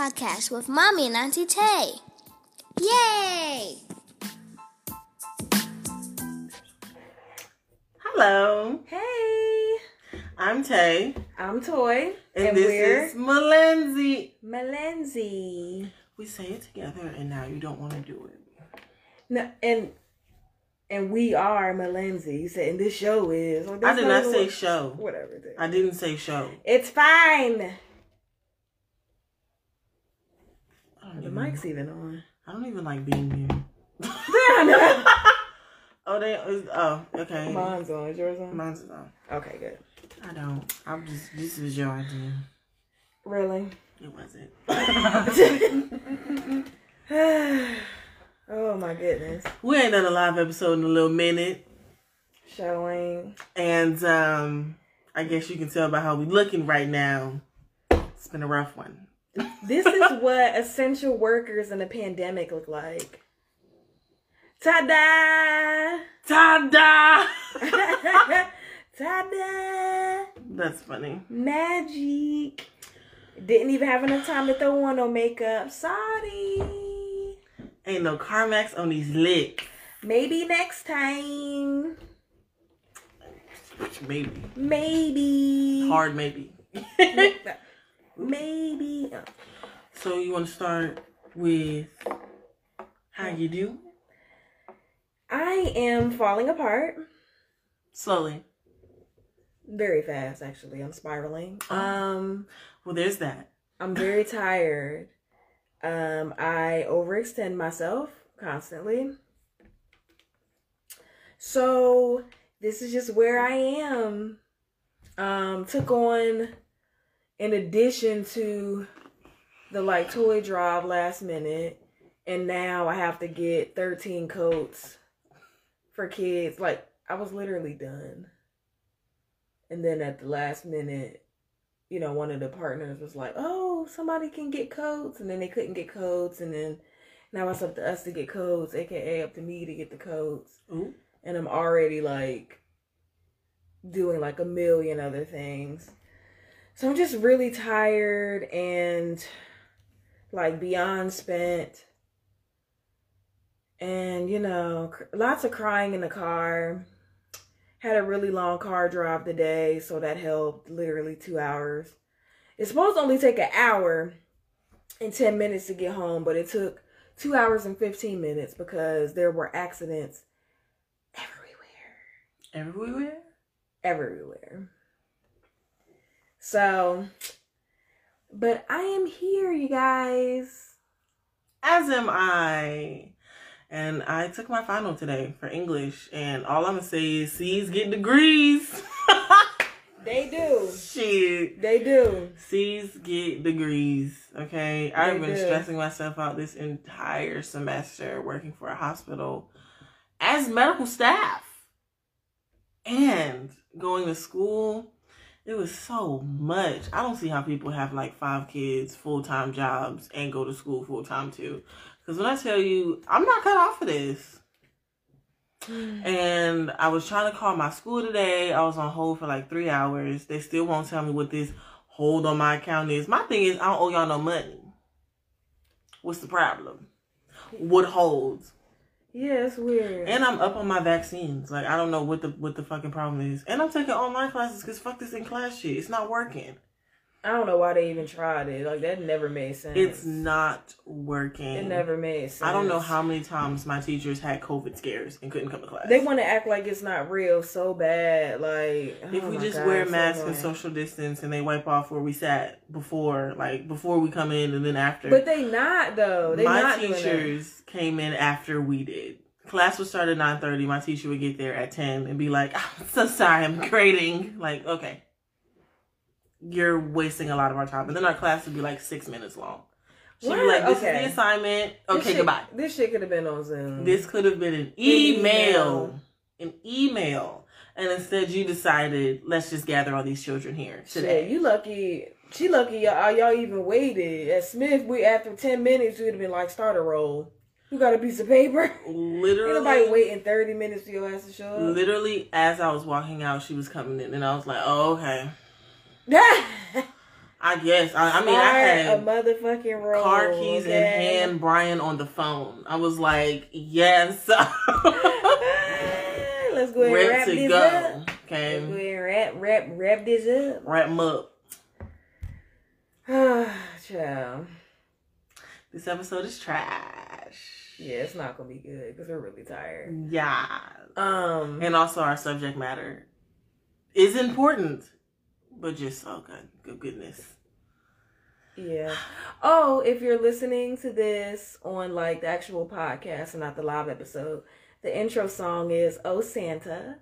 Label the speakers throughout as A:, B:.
A: This is Lindsay's podcast with Mommy and Auntie Tay. Yay!
B: Hello,
C: Hey,
B: I'm Tay,
C: I'm Toy,
B: and, this
C: we're
B: is Malenzi.
C: Melenzi.
B: We say it together, and now you don't want to do it.
C: No, and and we are Malenzi. You said, and this show is. Well,
B: I
C: that's
B: did not say show.
C: Whatever. it is.
B: I didn't say show.
C: It's fine.
B: I don't,
C: The
B: even,
C: mic's even on.
B: I don't even like being here. Oh, they. Oh, okay.
C: Mine's on. Is yours on?
B: Mine's on.
C: Okay, good.
B: I don't. I'm just. This was your idea.
C: Really?
B: It wasn't.
C: oh my goodness.
B: we ain't done a live episode in a little minute,
C: Showing.
B: and um, I guess you can tell by how we looking right now. It's been a rough one.
C: This is what essential workers in a pandemic look like. Ta-da!
B: Ta-da!
C: Ta-da!
B: That's funny.
C: Magic. Didn't even have enough time to throw on no makeup. Sorry.
B: Ain't no Carmex on these licks.
C: Maybe next time.
B: Maybe.
C: Maybe.
B: Hard maybe.
C: Maybe.
B: so you want to start with how you do?
C: I am falling apart
B: Slowly.
C: very fast. Actually, I'm spiraling. Um.
B: Well, there's that.
C: I'm very tired. Um, I overextend myself constantly. So this is just where I am. Um, took on in addition to the like toy drive last minute, and now I have to get 13 coats for kids. Like I was literally done. And then at the last minute, you know, one of the partners was like, "Oh, somebody can get coats. and then they couldn't get coats. and then now it's up to us to get codes, aka up to me to get the codes,
B: Ooh.
C: and I'm already like doing like a million other things, so I'm just really tired and like beyond spent, and you know, lots of crying in the car. Had a really long car drive today, so that helped. Literally two hours. It's supposed to only take an hour and 10 minutes to get home, but it took two hours and 15 minutes because there were accidents everywhere.
B: Everywhere?
C: Everywhere. So, but I am here, you guys.
B: As am I. And I took my final today for English, and all I'm gonna say is C's get degrees.
C: They do.
B: Shit.
C: They do.
B: C's get degrees. Okay. I've been
C: do.
B: stressing myself out this entire semester working for a hospital as medical staff and going to school. It was so much. I don't see how people have like five kids, full time jobs, and go to school full time too. Because when I tell you, I'm not cut off for this. And I was trying to call my school today. I was on hold for like three hours. They still won't tell me what this hold on my account is. My thing is, I don't owe y'all no money. What's the problem? What holds?
C: Yeah, it's weird.
B: And I'm up on my vaccines. Like I don't know what the what the fucking problem is. And I'm taking online classes because fuck this in class shit. It's not working.
C: I don't know why they even tried it. Like that never made sense.
B: It's not working.
C: It never made sense.
B: I don't know how many times my teachers had COVID scares and couldn't come to class.
C: They want to act like it's not real so bad. Like oh
B: if
C: oh
B: we just
C: God,
B: wear
C: so
B: masks and social distance and they wipe off where we sat before, like before we come in and then after.
C: But they not though. They
B: my
C: not
B: teachers came in after we did. Class would start at nine thirty. My teacher would get there at ten and be like, "I'm so sorry, I'm grading." Like, okay, you're wasting a lot of our time. And then our class would be like six minutes long. She'd be like, "This
C: Okay.
B: is the assignment."
C: This
B: Okay,
C: shit-
B: goodbye.
C: This shit could have been on Zoom.
B: This could have been an email. An email. And instead you decided, let's just gather all these children here today.
C: Shit, you lucky. She lucky y'all, y'all even waited. At Smith, we after ten minutes, we'd have been like, start a roll. You got a piece of paper?
B: Literally
C: nobody waiting thirty minutes for your ass to show up.
B: literally as I was walking out, she was coming in and I was like, Oh, okay. I guess. I, I mean, I had
C: a motherfucking roll.
B: car keys in hand, Brian on the phone. I was like, yes.
C: Let's go ahead and
B: Ready
C: wrap
B: to
C: this
B: go.
C: up. Let's go ahead and wrap, wrap, wrap this up.
B: Wrap 'em up.
C: Child.
B: This episode is trash.
C: Yeah, it's not gonna be good because we're really tired.
B: Yeah.
C: Um,
B: And also our subject matter is important. But just oh god, good goodness.
C: yeah. Oh, if you're listening to this on like the actual podcast and not the live episode, the intro song is "Oh Santa"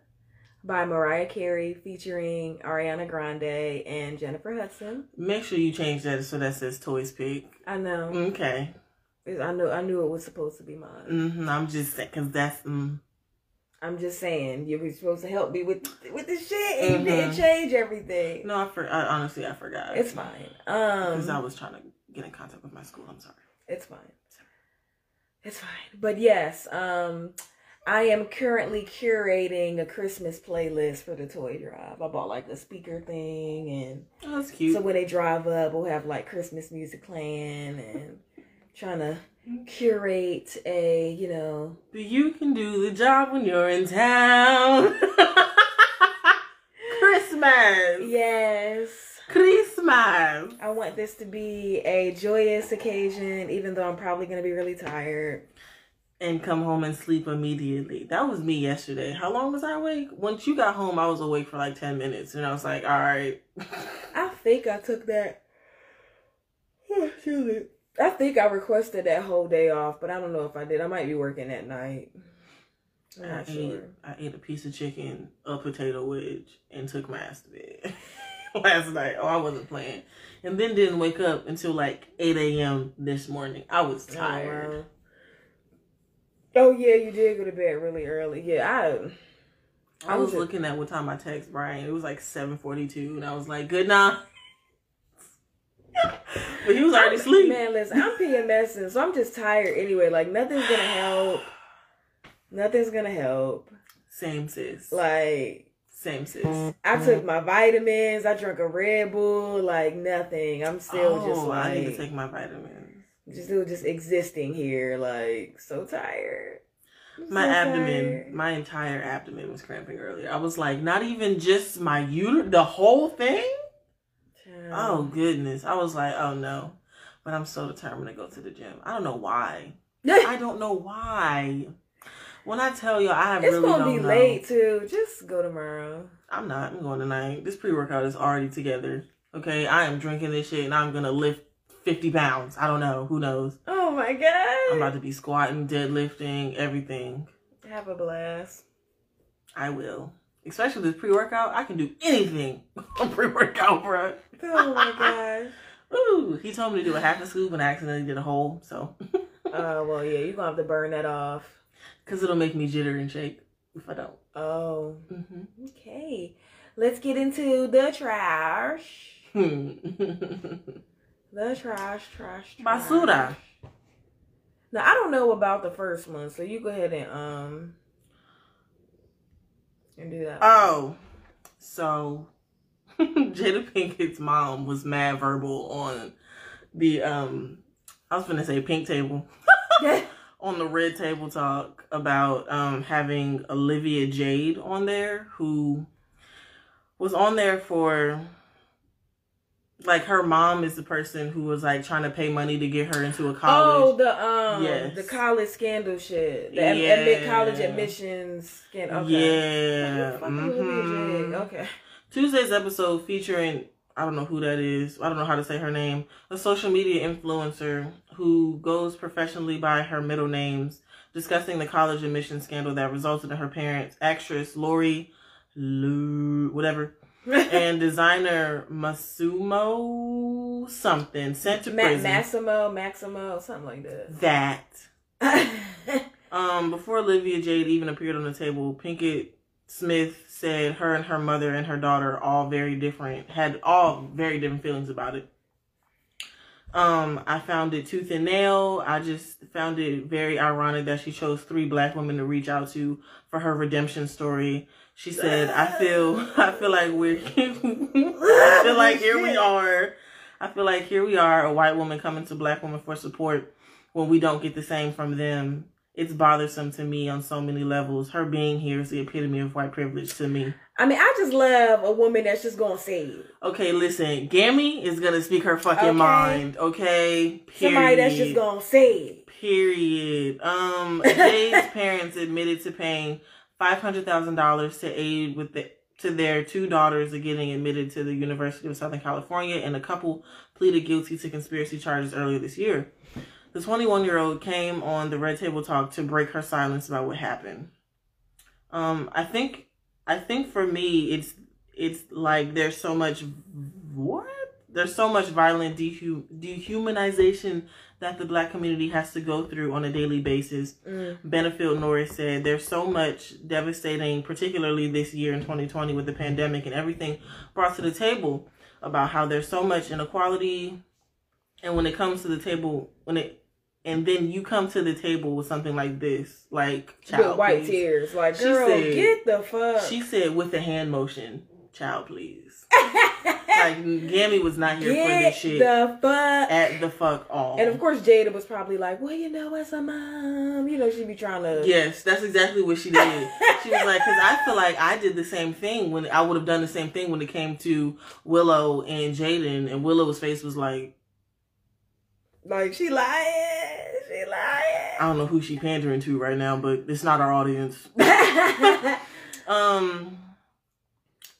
C: by Mariah Carey featuring Ariana Grande and Jennifer Hudson.
B: Make sure you change that so that says toys pick.
C: I know.
B: Okay.
C: I know. I knew it was supposed to be mine.
B: hmm I'm just saying because that's mm,
C: I'm just saying you were supposed to help me with with this shit, and you didn't
B: Mhm.
C: change everything.
B: no. I, for, I honestly I forgot.
C: It's fine.
B: Um, because I was trying to get in contact with my school. I'm sorry.
C: it's fine. It's fine. But yes, um, I am currently curating a Christmas playlist for the toy drive. I bought like a speaker thing, and
B: Oh, that's cute.
C: so when they drive up, we'll have like Christmas music playing, and trying to curate a you know
B: you can do the job when you're in town. Christmas.
C: yes.
B: Christmas.
C: I want this to be a joyous occasion, even though I'm probably going to be really tired.
B: And come home and sleep immediately. That was me yesterday. How long was I awake? Once you got home, I was awake for like 10 minutes. And I was like, all right.
C: I think I took that. Excuse me. I think I requested that whole day off, but I don't know if I did. I might be working that night. I'm
B: I
C: not
B: ate. I ate a piece of chicken, a potato wedge, and took my ass to bed last night. Oh, I wasn't playing. And then didn't wake up until like 8 a.m. this morning. I was oh, tired.
C: Oh, wow. Oh, yeah, you did go to bed really early. Yeah, I.
B: I was
C: was
B: looking at what time I text Brian. It was like 7:42, and I was like, "Good night." but he was already asleep.
C: Man, listen, I'm PMSing, so I'm just tired anyway. Like, nothing's gonna help. Nothing's gonna help.
B: Same sis.
C: Like,
B: Same sis.
C: I took my vitamins. I drank a Red Bull. Like nothing. I'm still oh, just
B: Oh, I need to
C: like
B: take my vitamins.
C: just still just existing here. Like so tired. I'm
B: My
C: so
B: abdomen,
C: tired.
B: my entire abdomen was cramping earlier. I was like, not even just my uterus, the whole thing. Oh goodness. I was like, oh no. But I'm so determined to go to the gym. I don't know why. I don't know why. When I tell you, I
C: it's
B: really
C: gonna be
B: know.
C: late too. Just go tomorrow.
B: I'm not. I'm going tonight. This pre workout is already together. Okay, I am drinking this shit and I'm gonna lift 50 pounds. I don't know. Who knows?
C: Oh my god.
B: I'm about to be squatting, deadlifting, everything.
C: have a blast.
B: I will. Especially this pre workout. I can do anything on pre workout, bro.
C: Oh my gosh.
B: Ooh, he told me to do a half a scoop and I accidentally did a whole. So,
C: Oh well, yeah. You're gonna have to burn that off.
B: because it'll make me jitter and shake if I don't.
C: Oh.
B: Mm-hmm.
C: Okay. Let's get into the trash. The trash, trash, trash.
B: Basura.
C: Now I don't know about the first one, so you go ahead and um and do that.
B: Oh, so Jada Pinkett's mom was mad verbal on the um I was gonna say pink table on the red table talk about um having Olivia Jade on there who was on there for like her mom is the person who was like trying to pay money to get her into a college.
C: oh, the um
B: Yes.
C: the college scandal shit. The
B: Yeah.
C: admit college admissions scandal. Okay.
B: Yeah.
C: Who the fuck is Olivia
B: mhm.
C: Okay.
B: Tuesday's episode featuring I don't know who that is. I don't know how to say her name. A social media influencer who goes professionally by her middle names, discussing the college admission scandal that resulted in her parents, actress Lori Lu whatever, and designer Masumo something sent to
C: Ma-
B: prison.
C: Massimo, Maximo, something like
B: that.
C: that.
B: Um, before Olivia Jade even appeared on the table, Pinkett Smith said her and her mother and her daughter all very different had all very different feelings about it. Um, I found it tooth and nail. I just found it very ironic that she chose three black women to reach out to for her redemption story. She said, "I feel, I feel like we're, I feel like here we are. I feel like here we are, a white woman coming to black women for support when we don't get the same from them. It's bothersome to me on so many levels. Her being here is the epitome of white privilege to me.
C: I mean, I just love a woman that's just gonna say it.
B: Okay, listen, Gammy is gonna speak her fucking
C: Okay.
B: mind. Okay, period.
C: Somebody that's just gonna say it.
B: Period. Um, Jay's parents admitted to paying five hundred thousand dollars to aid with the to their two daughters of getting admitted to the University of Southern California, and a couple pleaded guilty to conspiracy charges earlier this year. The 21 year old came on the Red Table Talk to break her silence about what happened. Um, I think, I think for me, it's it's like there's so much what there's so much violent dehu- dehumanization that the black community has to go through on a daily basis.
C: Mm.
B: Benefield Norris said there's so much devastating, particularly this year in 2020 with the pandemic and everything brought to the table about how there's so much inequality. And when it comes to the table, when it, and then you come to the table with something like this, like,
C: With
B: child,
C: white
B: please.
C: tears. Like,
B: She
C: girl,
B: said-
C: get the fuck.
B: She said with a hand motion, child, please. like, Gammy was not here for this shit
C: the fuck.
B: at the fuck all.
C: And of course, Jada was probably like, "Well, you know, as a mom, you know, she'd be trying to."
B: Yes, that's exactly what she did. She was like, because I feel like I did the same thing when I would have done the same thing when it came to Willow and Jaden, and Willow's face was like,
C: Like she lying, she lying.
B: I don't know who she pandering to right now, but it's not our audience. Um,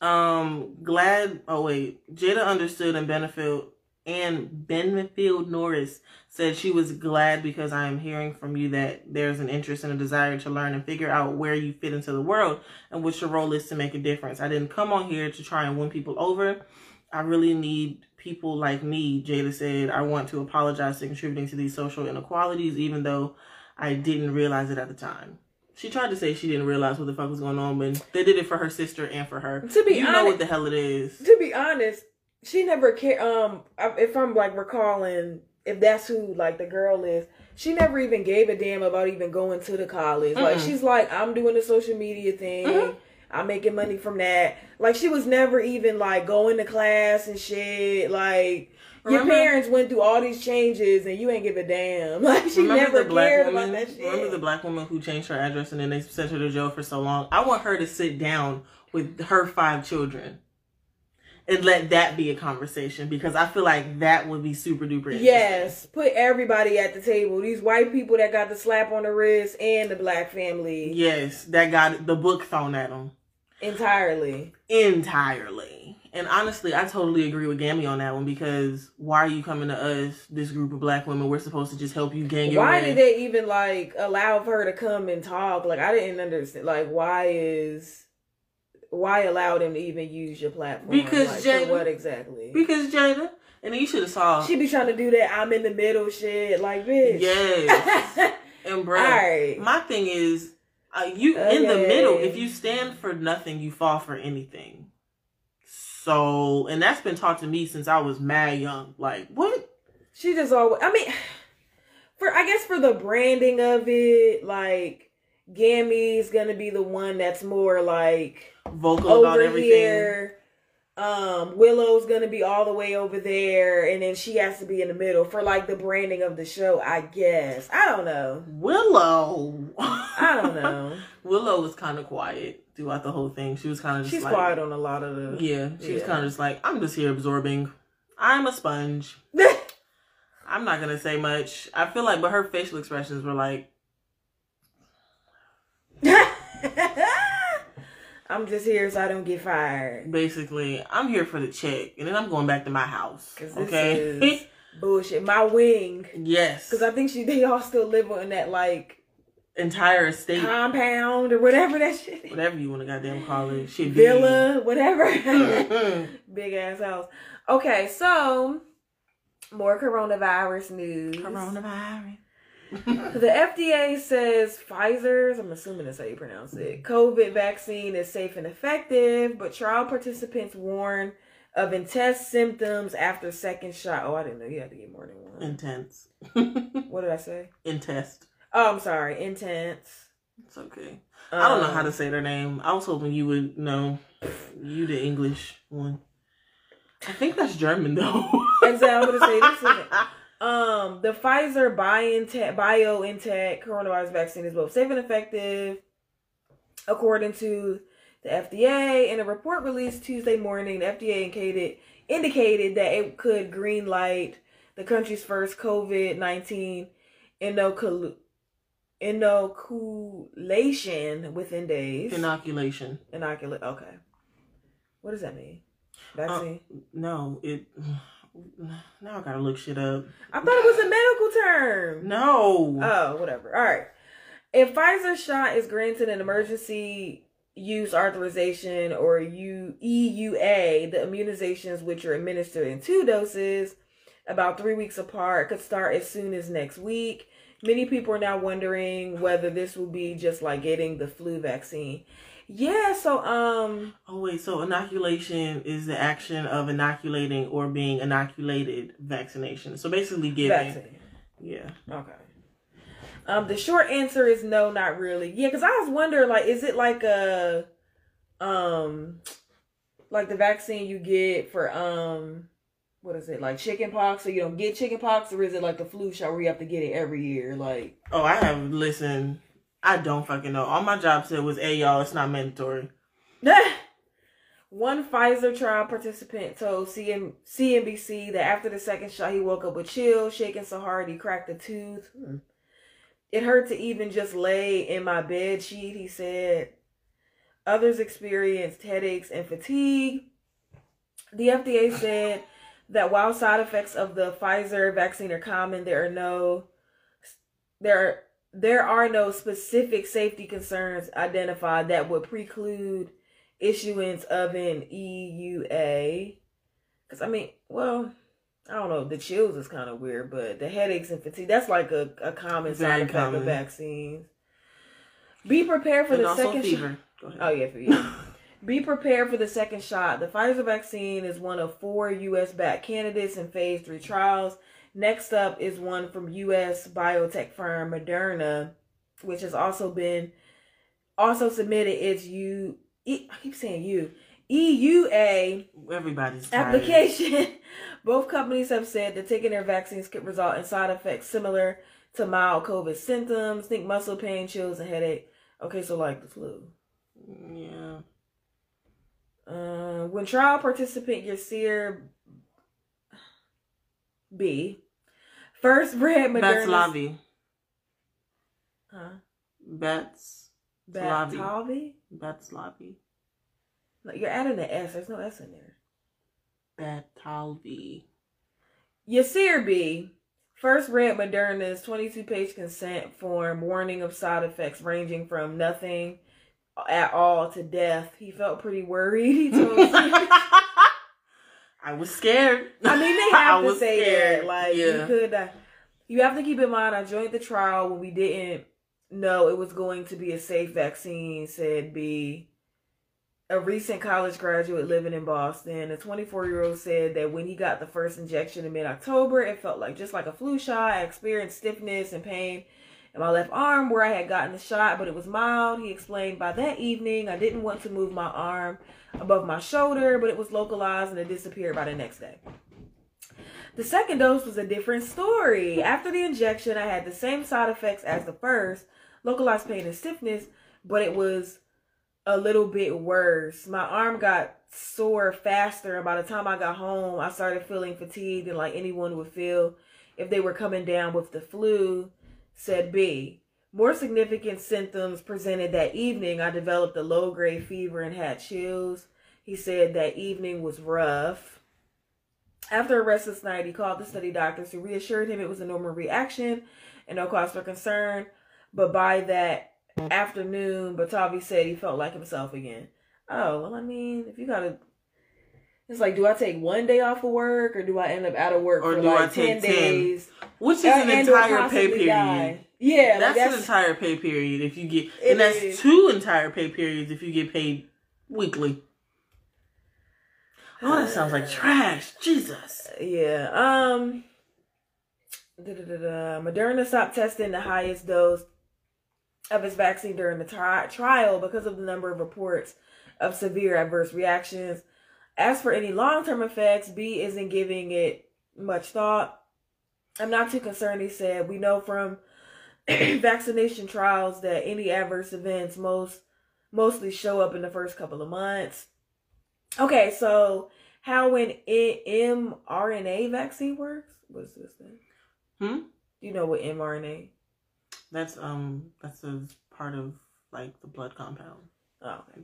B: um, glad. Oh wait, Jada understood and Benefield and Benfield Norris said she was glad because I am hearing from you that there's an interest and a desire to learn and figure out where you fit into the world and what your role is to make a difference. I didn't come on here to try and win people over. I really need people like me, Jada said. I want to apologize for contributing to these social inequalities, even though I didn't realize it at the time. She tried to say she didn't realize what the fuck was going on, but they did it for her sister and for her.
C: To be
B: you know what the hell it is.
C: to be honest, she never cared. Um, if I'm like recalling, if that's who like the girl is, she never even gave a damn about even going to the college. Like
B: Mm-mm.
C: she's like, I'm doing the social media thing.
B: Mhm.
C: I'm making money from that. Like she was never even like going to class and shit. Like your parents went through all these changes and you ain't give a damn. Like she
B: remember
C: never cared
B: woman?
C: about that shit.
B: Remember the black woman who changed her address and then they sent her to jail for so long? I want her to sit down with her five children and let that be a conversation because I feel like that would be super duper. interesting.
C: Yes, put everybody at the table. These white people that got the slap on the wrist and the black family
B: Yes, that got the book thrown at them
C: entirely.
B: entirely. And honestly, I totally agree with Gammy on that one because why are you coming to us, this group of black women? We're supposed to just help you gain your
C: Why
B: way.
C: did they even like allow her to come and talk? Like I didn't understand. Like why is why allow them to even use your platform?
B: Because
C: like,
B: Jada-
C: what exactly?
B: Because Jada, and then you should have saw.
C: she be trying to do that. I'm in the middle shit. Like bitch.
B: Yes. And bro,
C: Alright.
B: my thing is, uh, you in the middle. If you stand for nothing, you fall for anything. So, and that's been taught to me since I was mad young. Like, what?
C: She just always. I mean, for I guess for the branding of it, like Gammy's gonna be the one that's more like
B: Vocal about everything.
C: here. Um, Willow's gonna be all the way over there, and then she has to be in the middle for like the branding of the show. I guess I don't know.
B: Willow.
C: I don't know.
B: Willow was kind of quiet throughout the whole thing. She was kind of just
C: She's
B: like,
C: quiet on a lot of the.
B: Yeah, she was kind of just like, I'm just here absorbing. I'm a sponge. I'm not gonna say much. I feel like, but her facial expressions were like,
C: I'm just here so I don't get fired.
B: basically, I'm here for the check, and then I'm going back to my house. Okay.
C: bullshit. My wing.
B: yes.
C: Because I think she they all still live in that like
B: entire estate,
C: compound or whatever that shit is.
B: whatever you want to goddamn call it, shit.
C: Villa, whatever.
B: Big
C: ass house. Okay, so more coronavirus news.
B: Coronavirus.
C: The FDA says Pfizer's, I'm assuming that's how you pronounce it, COVID vaccine is safe and effective, but trial participants warn of intense symptoms after second shot. Oh, I didn't know you had to get more than one.
B: Intense.
C: What did I say?
B: Intense.
C: Oh, I'm sorry. Intense.
B: It's okay. I don't know how
C: Um,
B: to say their name. I was hoping you would know. You the English one. I think that's German though.
C: Exactly. I'm gonna say this. Is um, the Pfizer BioNTech, BioNTech coronavirus vaccine is both safe and effective, according to the FDA. In a report released Tuesday morning, the FDA indicated indicated that it could green light the country's first COVID nineteen inocul- inoculation within days.
B: Inoculation.
C: Inoculate. Okay. What does that mean? Vaccine.
B: No, it. Now I gotta look shit up.
C: I thought it was a medical term.
B: No.
C: Oh, whatever. All right. If Pfizer shot is granted an emergency use authorization or U- EUA, the immunizations which are administered in two doses, about three weeks apart, could start as soon as next week. Many people are now wondering whether this will be just like getting the flu vaccine. Yeah, so um
B: oh wait, so inoculation is the action of inoculating or being inoculated vaccination. So basically giving. Yeah.
C: Okay. Um, the short answer is no, not really. Yeah, because I was wondering, like, is it like a, um, like the vaccine you get for um, what is it like chicken pox? So you don't get chicken pox, or is it like the flu shot where you have to get it every year? Like,
B: Oh, I have listen. I don't fucking know. All my job said was, "Hey, y'all, it's not mandatory."
C: One Pfizer trial participant told CM- CNBC that after the second shot, he woke up with chills, shaking so hard he cracked a tooth. It hurt to even just lay in my bed sheet, he said. Others experienced headaches and fatigue. The FDA said that while side effects of the Pfizer vaccine are common, there are no there there are no specific safety concerns identified that would preclude issuance of an EUA. Because, I mean, well, I don't know. The chills is kind of weird, but the headaches and fatigue, that's like a, a common
B: Very
C: side effect
B: common.
C: of vaccines. Be prepared for
B: and
C: the
B: also
C: second shot.
B: fever. Go.
C: Oh, yeah, for you. Be prepared for the second shot. The Pfizer vaccine is one of four U.S. backed candidates in phase three trials. Next up is one from U.S. biotech firm Moderna, which has also been also submitted its U. I keep saying U EUA
B: Everybody's tired.
C: application. Both companies have said that taking their vaccines could result in side effects similar to mild COVID symptoms. Think muscle pain, chills, and headache. Okay, so like the flu.
B: Yeah.
C: Uh, when trial participant Yasir B first read Moderna's
B: Batslavi.
C: huh?
B: Bats. Slavi.
C: Batalavi?
B: Batslavi.
C: No, you're adding the S. There's no S in there.
B: Batalvi.
C: Yasir B first read Moderna's 22 page consent form warning of side effects ranging from nothing at all to death. He felt pretty worried. He told
B: I was scared.
C: I mean, they have to say
B: scared.
C: that. Like, you could. Uh, you have to keep in mind, I joined the trial when we didn't know it was going to be a safe vaccine. Said B, a recent college graduate living in Boston. A 24 year old said that when he got the first injection in mid October, it felt like just like a flu shot. I experienced stiffness and pain in my left arm where I had gotten the shot, but it was mild. He explained by that evening, I didn't want to move my arm above my shoulder, but it was localized and it disappeared by the next day. The second dose was a different story. After the injection, I had the same side effects as the first localized pain and stiffness, but it was a little bit worse. My arm got sore faster, and by the time I got home, I started feeling fatigued and like anyone would feel if they were coming down with the flu, said B. More significant symptoms presented that evening. I developed a low grade fever and had chills. He said that evening was rough. After a restless night, he called the study doctors who reassured him it was a normal reaction and no cause for concern. But by that afternoon, Batavi said he felt like himself again. Oh, well, I mean, if you gotta. It's like, do I take one day off of work or do I end up out of work
B: Or
C: for
B: do I
C: like 10
B: take 10?
C: days?
B: Which is
C: Uh,
B: an entire pay period.
C: die. Yeah, like
B: that's,
C: that's,
B: an entire pay period if you get, and that's
C: is.
B: two entire pay periods if you get paid weekly. Oh, that sounds like trash. Jesus.
C: Yeah. Um. da-da-da-da. Moderna stopped testing the highest dose of its vaccine during the tri- trial because of the number of reports of severe adverse reactions. As for any long term effects, B isn't giving it much thought. I'm not too concerned, he said. We know from vaccination trials that any adverse events most mostly show up in the first couple of months. Okay, so how an mRNA vaccine works? What is this thing?
B: Hmm?
C: You know what mRNA?
B: That's um that's a part of like the blood compound.
C: Oh, okay.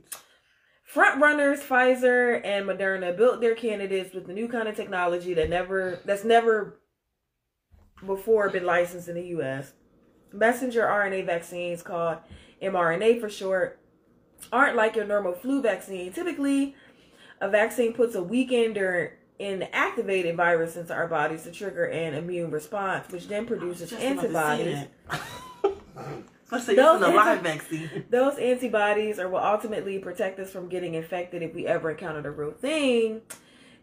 C: Front runners Pfizer and Moderna built their candidates with the new kind of technology that never that's never before been licensed in the US. Messenger RNA vaccines called mRNA for short aren't like your normal flu vaccine. Typically, a vaccine puts a weakened or inactivated virus into our bodies to trigger an immune response, which then produces
B: Just about to say
C: antibodies.
B: that.
C: Those
B: an vaccine.
C: Those antibodies are what ultimately protect us from getting infected if we ever encounter the real thing.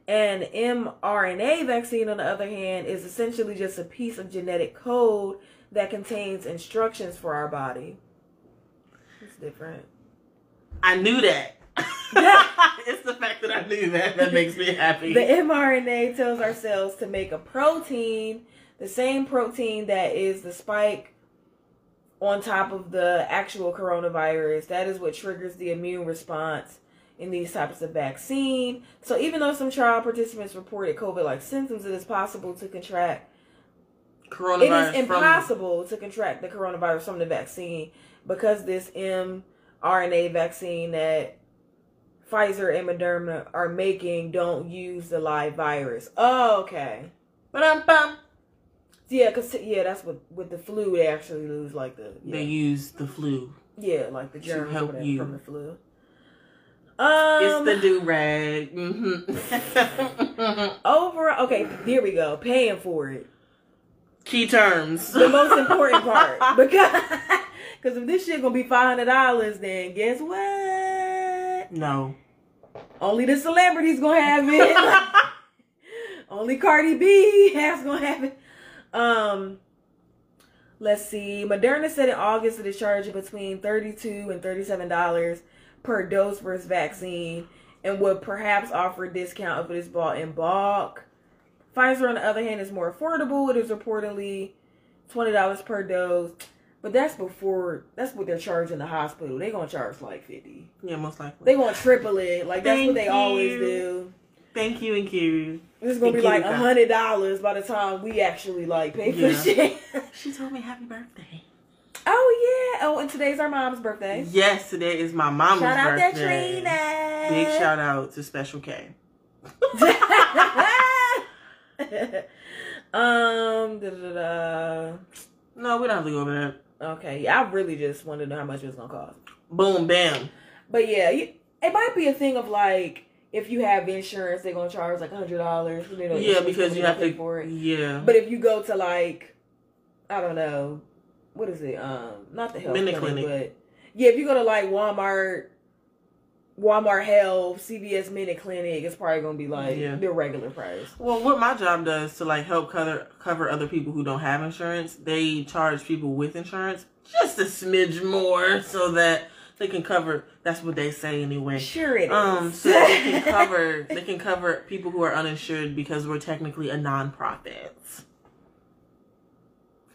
C: An mRNA vaccine, on the other hand, is essentially just a piece of genetic code that contains instructions for our body. It's different.
B: I knew that. it's the fact that I knew that that makes me happy.
C: The mRNA tells our cells to make a protein, the same protein that is the spike on top of the actual coronavirus. That is what triggers the immune response in these types of vaccine. So even though some trial participants reported COVID-like symptoms, it is possible to contract. It
B: Coronavirus
C: is
B: from-
C: impossible to contract the coronavirus from the vaccine because this mRNA vaccine that Pfizer and Moderna are making don't use the live virus. Oh, okay.
B: Ba-dum-bum.
C: Yeah, cause yeah, that's what with the flu they actually lose like the yeah,
B: They use the flu.
C: yeah like the
B: to help
C: whatever
B: you.
C: from the flu. Um,
B: it's the do rag. Mm-hmm.
C: over. Okay, here we go. Paying for it.
B: Key terms.
C: The most important part because because if this shit gonna be five hundred dollars, then guess what?
B: No.
C: Only the celebrities gonna have it. Only Cardi B has gonna have it. Um, let's see. Moderna said in August that it is charging between thirty-two and thirty-seven dollars per dose for its vaccine, and would perhaps offer a discount if it is bought in bulk. Pfizer, on the other hand, is more affordable. It is reportedly twenty dollars per dose, but that's before that's what they're charging the hospital. They're gonna charge like fifty.
B: Yeah, most likely.
C: They gonna triple it. Like that's what
B: Thank
C: they always do.
B: Thank you and Q.
C: It's gonna be like a hundred dollars by the time we actually like pay for
B: Yeah.
C: shit.
B: She told me happy birthday.
C: oh yeah. Oh, and today's our mom's birthday.
B: Yes, today is my mama's
C: Shout out to
B: birthday.
C: Trina.
B: Big shout out to Special K.
C: um. Da, da, da.
B: No, we don't have to go over that.
C: Okay. Yeah, I really just wanted to know how much it was gonna cost.
B: Boom, bam.
C: But yeah, it might be a thing of like if you have insurance, they're gonna charge like a hundred dollars.
B: Yeah, because you have to.
C: pay for it.
B: Yeah.
C: But if you go to like, I don't know, what is it? Um, not the health clinic,
B: Clinic.
C: but yeah, if you go to like Walmart, Walmart Health, CVS Minute Clinic, it's probably gonna be like
B: Yeah.
C: the regular price.
B: Well, what my job does to like help cover cover other people who don't have insurance, they charge people with insurance just a smidge more so that they can cover. That's what they say anyway.
C: Sure it is.
B: Um, so they can cover they can cover people who are uninsured because we're technically a nonprofit.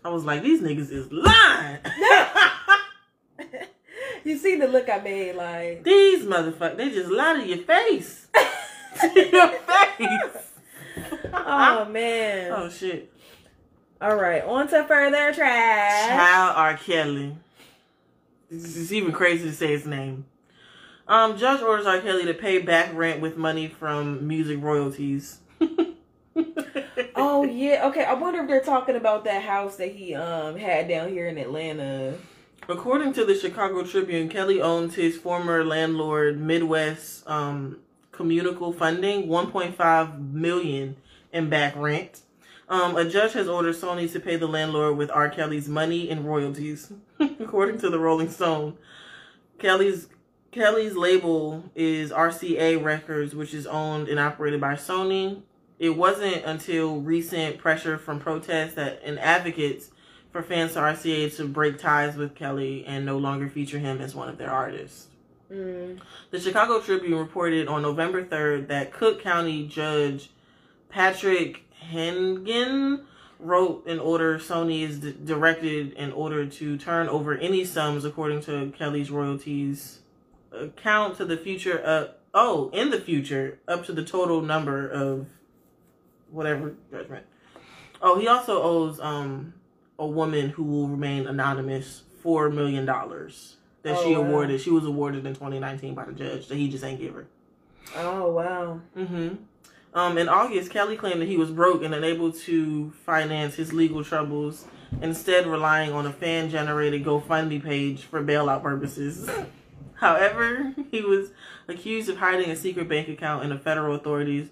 B: I was like, these niggas is lying.
C: you see the look I made, like
B: these motherfuckers, they just lie to your face. to your face.
C: oh man.
B: Oh shit.
C: All right, on to further trash.
B: Child R. Kelly. It's even crazy to say his name. Um, judge orders R. Kelly to pay back rent with money from music royalties.
C: Oh yeah, okay. I wonder if they're talking about that house that he um had down here in Atlanta.
B: According to the Chicago Tribune, Kelly owns his former landlord Midwest um, Communal Funding 1.5 million in back rent. Um, a judge has ordered Sony to pay the landlord with R. Kelly's money and royalties, according to the Rolling Stone. Kelly's Kelly's label is RCA Records, which is owned and operated by Sony. It wasn't until recent pressure from protests that and advocates for fans to RCA to break ties with Kelly and no longer feature him as one of their artists.
C: Mm.
B: The Chicago Tribune reported on November 3rd that Cook County Judge Patrick Heneghan wrote an order Sony is d- directed in order to turn over any sums according to Kelly's royalties account to the future uh oh in the future up to the total number of whatever judgment. Oh, he also owes um a woman who will remain anonymous four million dollars that
C: Oh,
B: she
C: wow.
B: awarded. She was awarded in 2019 by the judge that he just ain't give her.
C: Oh wow.
B: Mm-hmm. Um, in August, Kelly claimed that he was broke and unable to finance his legal troubles, instead relying on a fan-generated GoFundMe page for bailout purposes. However, he was accused of hiding a secret bank account in the federal authorities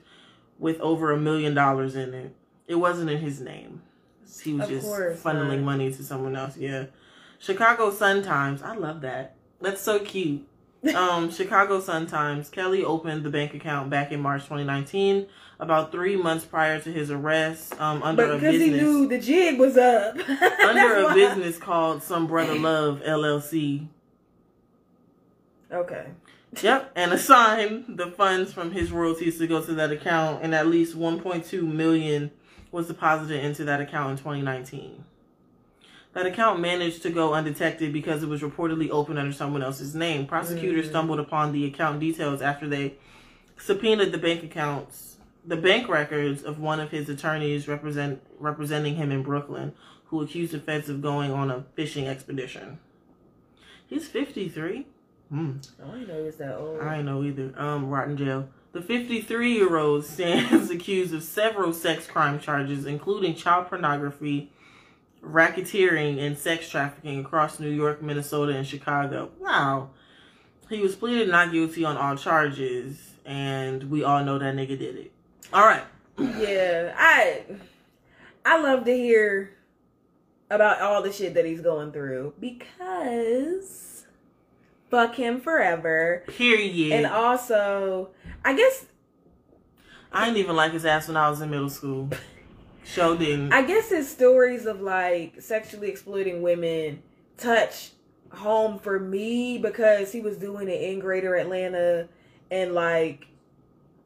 B: with over a million dollars in it. It wasn't in his name. He was
C: Of
B: just funneling
C: not.
B: money to someone else. Yeah. Chicago Sun Times. I love that. That's so cute. Um, Chicago Sun Times. Kelly opened the bank account back in March 2019, about three months prior to his arrest. Um, under
C: But
B: a
C: because he
B: business
C: knew the jig was up.
B: under a
C: why.
B: business called Sunny Brother Love LLC.
C: Okay.
B: Yep, and assigned the funds from his royalties to go to that account, and at least 1.2 million was deposited into that account in 2019. That account managed to go undetected because it was reportedly opened under someone else's name. Prosecutors
C: Mm.
B: stumbled upon the account details after they subpoenaed the bank accounts, the bank records of one of his attorneys represent representing him in Brooklyn, who accused the feds of going on a fishing expedition. He's 53. Hmm.
C: I didn't know he was that old.
B: I know either. Um, rotten jail. The 53 year old stands accused of several sex crime charges, including child pornography, racketeering, and sex trafficking across New York, Minnesota, and Chicago. Wow. He was pleaded not guilty on all charges, and we all know that nigga did it. All right.
C: Yeah, I I love to hear about all the shit that he's going through because fuck him forever.
B: Period.
C: And also, I guess
B: I didn't even like his ass when I was in middle school. Didn't.
C: I guess his stories of like sexually exploiting women touch home for me because he was doing it in Greater Atlanta and like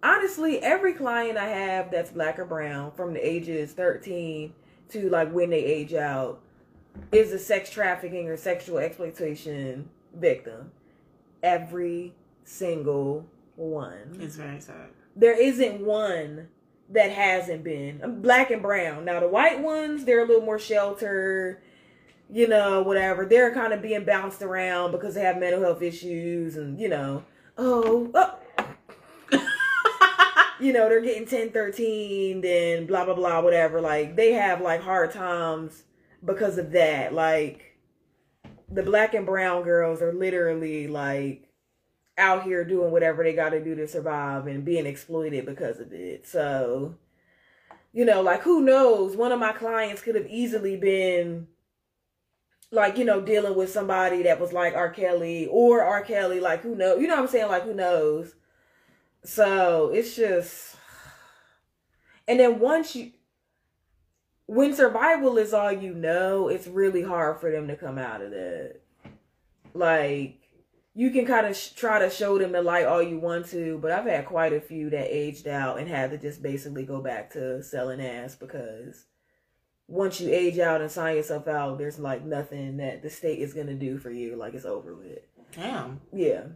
C: honestly every client I have that's black or brown from the ages 13 to like when they age out is a sex trafficking or sexual exploitation victim. Every single one
B: it's very sad.
C: there isn't one that hasn't been Um, black and brown. Now the white ones, they're a little more sheltered, you know, whatever. They're kind of being bounced around because they have mental health issues and, you know, oh, oh you know, they're getting 10, 13 and blah, blah, blah, whatever. Like they have like hard times because of that. Like the black and brown girls are literally like out here doing whatever they got to do to survive and being exploited because of it. So, you know, like who knows? One of my clients could have easily been like, you know, dealing with somebody that was like R. Kelly or R. Kelly, like who knows? You know what I'm saying? Like who knows? So it's just, and then once you, when survival is all you know, it's really hard for them to come out of that. Like, you can kind of sh- try to show them the light all you want to, but I've had quite a few that aged out and had to just basically go back to selling ass because once you age out and sign yourself out, there's like nothing that the state is gonna do for you. Like it's over with.
B: Damn.
C: Yeah.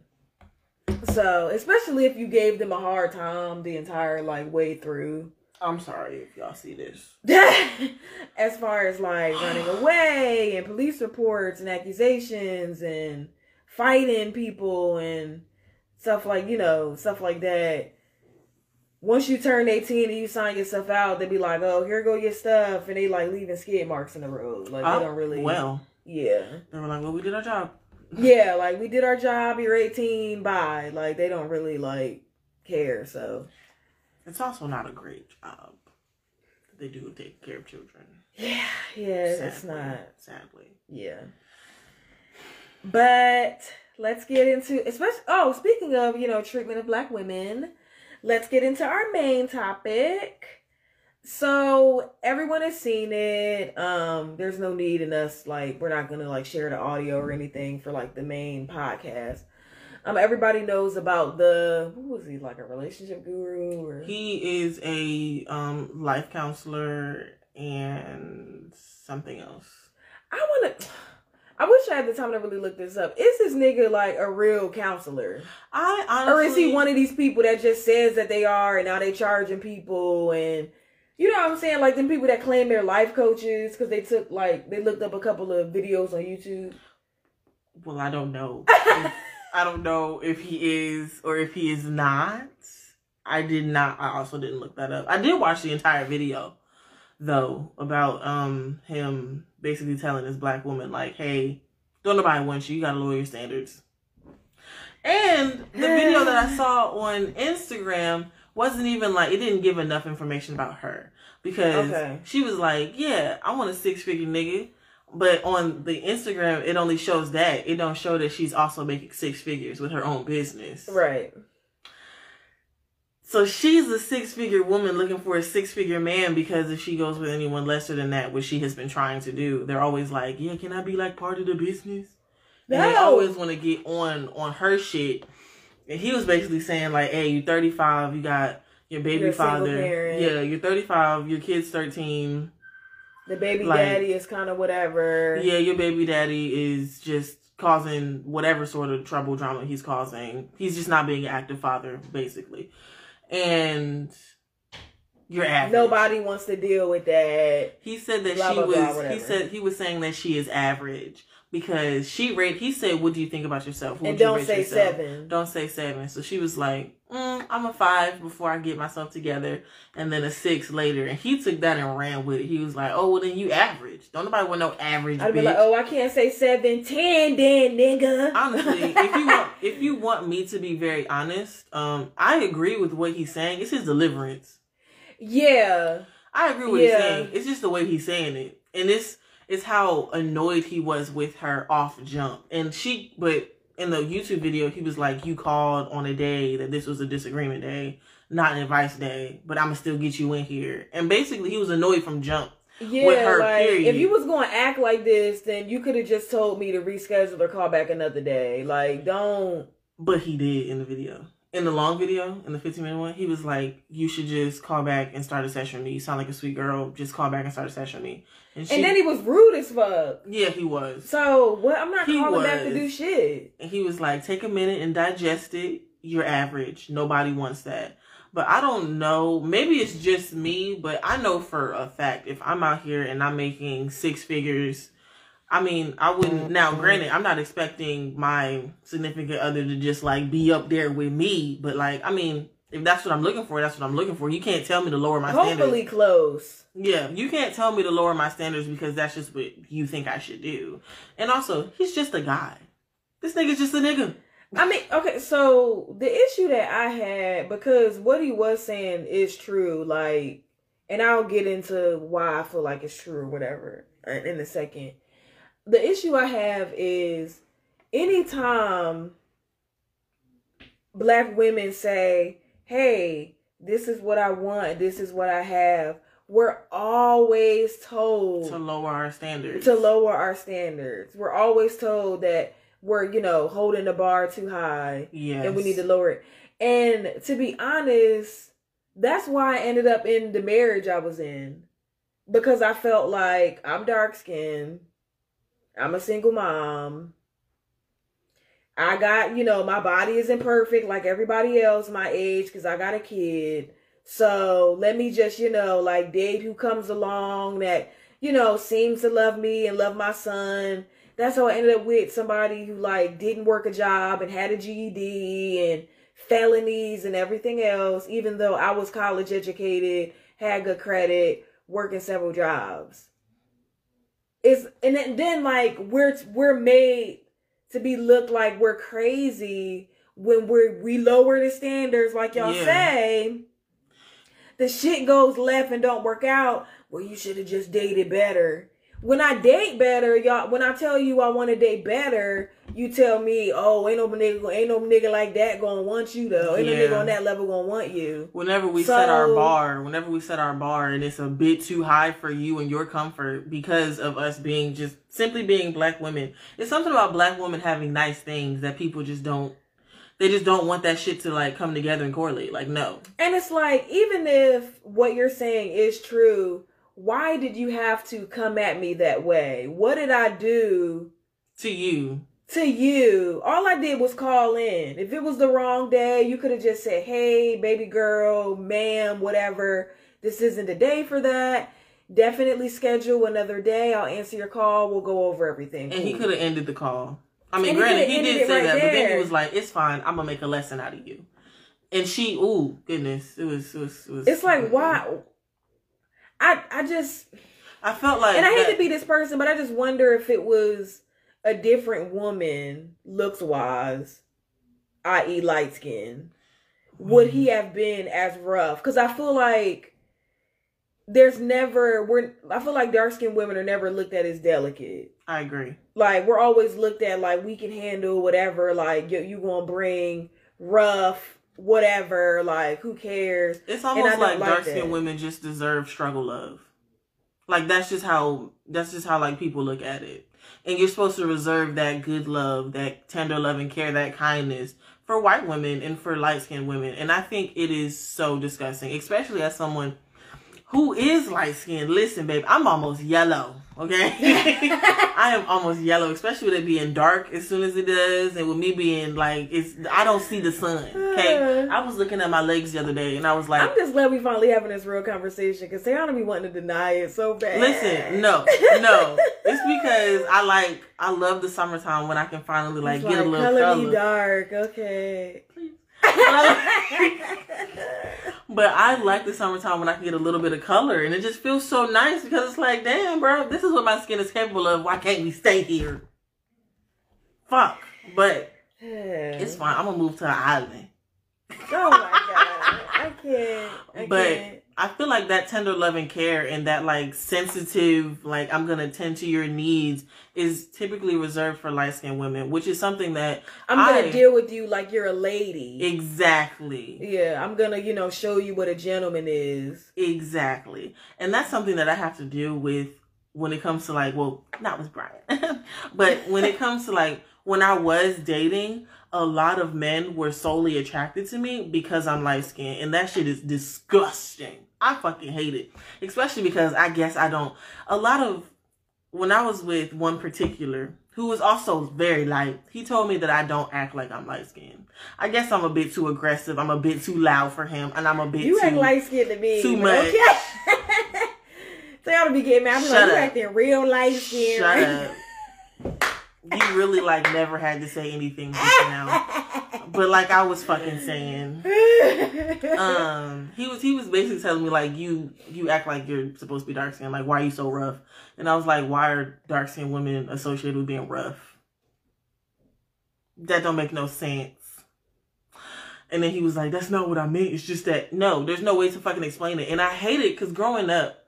C: So, especially if you gave them a hard time the entire like way through.
B: I'm sorry if y'all see this.
C: as far as like running away and police reports and accusations and fighting people and stuff like you know stuff like that once you turn 18 and you sign yourself out they'd be like oh here go your stuff and they like leaving skid marks in the road like
B: Oh,
C: they don't really
B: Well,
C: yeah
B: they were like, well, we did our job.
C: yeah like we did our job you're 18 bye like they don't really like care so
B: It's also not a great job that they do take care of children.
C: yeah yeah it's not
B: Sadly.
C: Yeah. But let's get into especially oh, speaking of, you know, treatment of black women, let's get into our main topic. So everyone has seen it. Um, there's no need in us like we're not gonna like share the audio or anything for like the main podcast. Um, everybody knows about the who was he like a relationship guru or
B: He is a um life counselor and something else.
C: I want to. I wish I had the time to really look this up. Is this nigga like a real counselor,
B: I honestly,
C: or is he one of these people that just says that they are and now they charging people and you know what I'm saying? Like them people that claim they're life coaches because they took like they looked up a couple of videos on YouTube.
B: Well, I don't know. I don't know if he is or if he is not. I did not. I also didn't look that up. I did watch the entire video though about um him basically telling this black woman like, "Hey, don't nobody want you. You gotta lower your standards." And the video that I saw on Instagram wasn't even like it didn't give enough information about her because
C: Okay.
B: she was like, "Yeah, I want a six figure nigga." But on the Instagram, it only shows that. It don't show that she's also making six figures with her own business.
C: Right.
B: So she's a six figure woman looking for a six figure man because if she goes with anyone lesser than that, which she has been trying to do, they're always like, Yeah, can I be like part of the business? And they always want to get on on her shit. And he was basically saying like, Hey, you thirty five, you got your baby father. Yeah, you're thirty five, your kid's thirteen.
C: The baby
B: Like-
C: daddy is kind of whatever.
B: Yeah, your baby daddy is just causing whatever sort of trouble drama he's causing. He's just not being an active father, basically. And you're average.
C: Nobody wants to deal with that.
B: He said that
C: Blah,
B: she
C: blah,
B: was.
C: blah,
B: he said he was saying that she is average because she rate. He said, "What do you think about yourself?" What
C: and
B: you
C: don't
B: rate
C: say
B: yourself?
C: seven.
B: Don't say seven. So she was like, mm, "I'm a five before I get myself together," and then a six later. And he took that and ran with it. He was like, "Oh, well then you average. Don't nobody want no average."
C: I'd be
B: bitch.
C: like, oh, I can't say seven, ten, then nigga.
B: honestly, if you want if you want me to be very honest, um, I agree with what he's saying. It's his deliverance.
C: yeah,
B: I agree with
C: Yeah.
B: he's saying. It's just the way he's saying it, and it's it's how annoyed he was with her off jump. And she, but in the YouTube video, he was like, "You called on a day that this was a disagreement day, not an advice day, but I'm gonna still get you in here." And basically, he was annoyed from jump.
C: yeah.
B: With her,
C: like
B: period.
C: if you was going to act like this, then you could have just told me to reschedule or call back another day. Like, don't.
B: But he did in the video. In the long video, in the 15 minute one, he was like, You should just call back and start a session with me. You sound like a sweet girl. Just call back and start a session with me. And, she,
C: And then he was rude as fuck.
B: yeah, he was.
C: So what? I'm not
B: He
C: calling back to do shit.
B: And he was like, Take a minute and digest it. You're average. Nobody wants that. But I don't know. Maybe it's just me, but I know for a fact if I'm out here and I'm making six figures, I mean, I wouldn't. Mm-hmm. Now, granted, I'm not expecting my significant other to just like be up there with me, but like, I mean, if that's what I'm looking for, that's what I'm looking for. You can't tell me to lower my
C: Hopefully
B: standards.
C: Hopefully close.
B: Yeah, you can't tell me to lower my standards because that's just what you think I should do. And also, he's just a guy. This nigga's just a nigga.
C: I mean, okay, so the issue that I had because what he was saying is true, like, and I'll get into why I feel like it's true or whatever in in a second. The issue I have is anytime black women say, "Hey, this is what I want, this is what I have," we're always told
B: To lower our standards.
C: to lower our standards. We're always told that we're, you know, holding the bar too high
B: Yes.
C: and we need to lower it. And to be honest, that's why I ended up in the marriage I was in. Because I felt like I'm dark skinned. I'm a single mom. I got, you know, my body isn't perfect like everybody else my age because I got a kid. So let me just, you know, like date who comes along that, you know, seems to love me and love my son. That's how I ended up with somebody who like didn't work a job and had a GED and felonies and everything else, even though I was college educated, had good credit, working several jobs. It's and then, then like we're we're made to be looked like we're crazy when we're we lower the standards like y'all
B: Yeah.
C: say. The shit goes left and don't work out. Well you should have just dated better. When i date better y'all when i tell you i want to date better you tell me oh ain't no nigga ain't no nigga like that gonna want you though ain't no nigga on that level gonna want you
B: Whenever we set our bar, whenever we set our bar and it's a bit too high for you and your comfort because of us being just simply being black women. It's something about black women having nice things that people just don't They just don't want that shit to like come together and correlate. Like, no.
C: And it's like, even if what you're saying is true, why did you have to come at me that way? What did I do
B: To you.
C: To you? All I did was call in. If it was the wrong day, you could have just said, hey, baby girl, ma'am, whatever. This isn't the day for that. Definitely schedule another day. I'll answer your call. We'll go over everything.
B: And he could have ended the call. I mean,
C: And
B: granted,
C: coulda
B: he did say
C: right
B: that, but then he was like, "It's fine. I'm gonna make a lesson out of you." And she, ooh, goodness, it was, it was, it was.
C: It's like, why? I, I just,
B: I felt like,
C: and I hate
B: that-
C: to be this person, but I just wonder if it was a different woman, looks wise, i.e., light skin, would he
B: Mm-hmm.
C: have been as rough? Because I feel like there's never we're. I feel like dark skinned women are never looked at as delicate.
B: I agree.
C: Like we're always looked at like we can handle whatever. Like you, you gonna bring rough whatever. Like who cares?
B: It's almost like
C: like
B: dark skinned women just deserve struggle love. Like that's just how that's just how like people look at it. And you're supposed to reserve that good love, that tender love and care, that kindness for white women and for light skinned women. And I think it is so disgusting, especially as someone who is light skinned. Listen, babe, I'm almost yellow. Okay, I am almost yellow, especially with it being dark as soon as it does, and with me being like, it's I don't see the sun. Okay, I was looking at my legs the other day, and I was like,
C: I'm just glad we finally having this real conversation because Tayana be wanting to deny it so bad.
B: Listen, no, no. It's because I like I love the summertime when I can finally like
C: It's
B: get a little
C: color,
B: color.
C: dark. Okay.
B: But I like the summertime when I can get a little bit of color, and it just feels so nice because it's like, damn, bro, this is what my skin is capable of. Why can't we stay here? Fuck. But it's fine. I'm gonna move to an island.
C: Oh my god, I can't. I
B: But
C: can't.
B: I feel like that tender love and care and that like sensitive, like I'm gonna tend to your needs is typically reserved for light skinned women, which is something that
C: I'm gonna deal with you like you're a lady.
B: exactly,
C: yeah, I'm gonna, you know, show you what a gentleman is.
B: exactly, and that's something that I have to deal with when it comes to like, well, not with Brian, but when it comes to like when I was dating, a lot of men were solely attracted to me because I'm light skinned, and that shit is disgusting. I fucking hate it, especially because I guess I don't. A lot of when I was with one particular who was also very light, he told me that I don't act like I'm light skinned. I guess I'm a bit too aggressive. I'm a bit too loud for him, and I'm a bit
C: You
B: too.
C: act light skinned to me.
B: too much.
C: Okay. they ought to be getting mad. I'm
B: Shut
C: like, you acting real light skinned.
B: Shut up. You really like never had to say anything just now. But like I was fucking saying, um, he was he was basically telling me like you you act like you're supposed to be dark skinned. Like why are you so rough? And I was like, why are dark skinned women associated with being rough? That don't make no sense. And then he was like, that's not what I meant. It's just that no, there's no way to fucking explain it. And I hate it because growing up,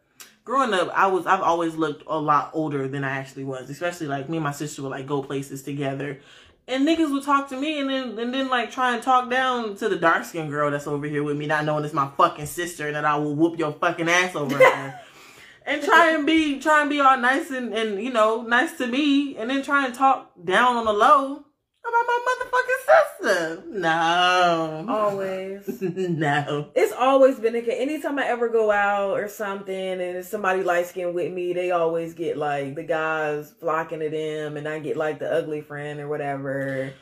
B: growing up, I was I've always looked a lot older than I actually was. Especially like me and my sister would like go places together. And niggas would talk to me and then and then like try and talk down to the dark skinned girl that's over here with me, not knowing it's my fucking sister and that I will whoop your fucking ass over her. and try and be try and be all nice and, and you know, nice to me and then try and talk down on the low about my motherfucking sister. No.
C: Always.
B: no.
C: It's always been a case. Anytime I ever go out or something and there's somebody light skinned with me, they always get like the guys flocking to them and I get like the ugly friend or whatever.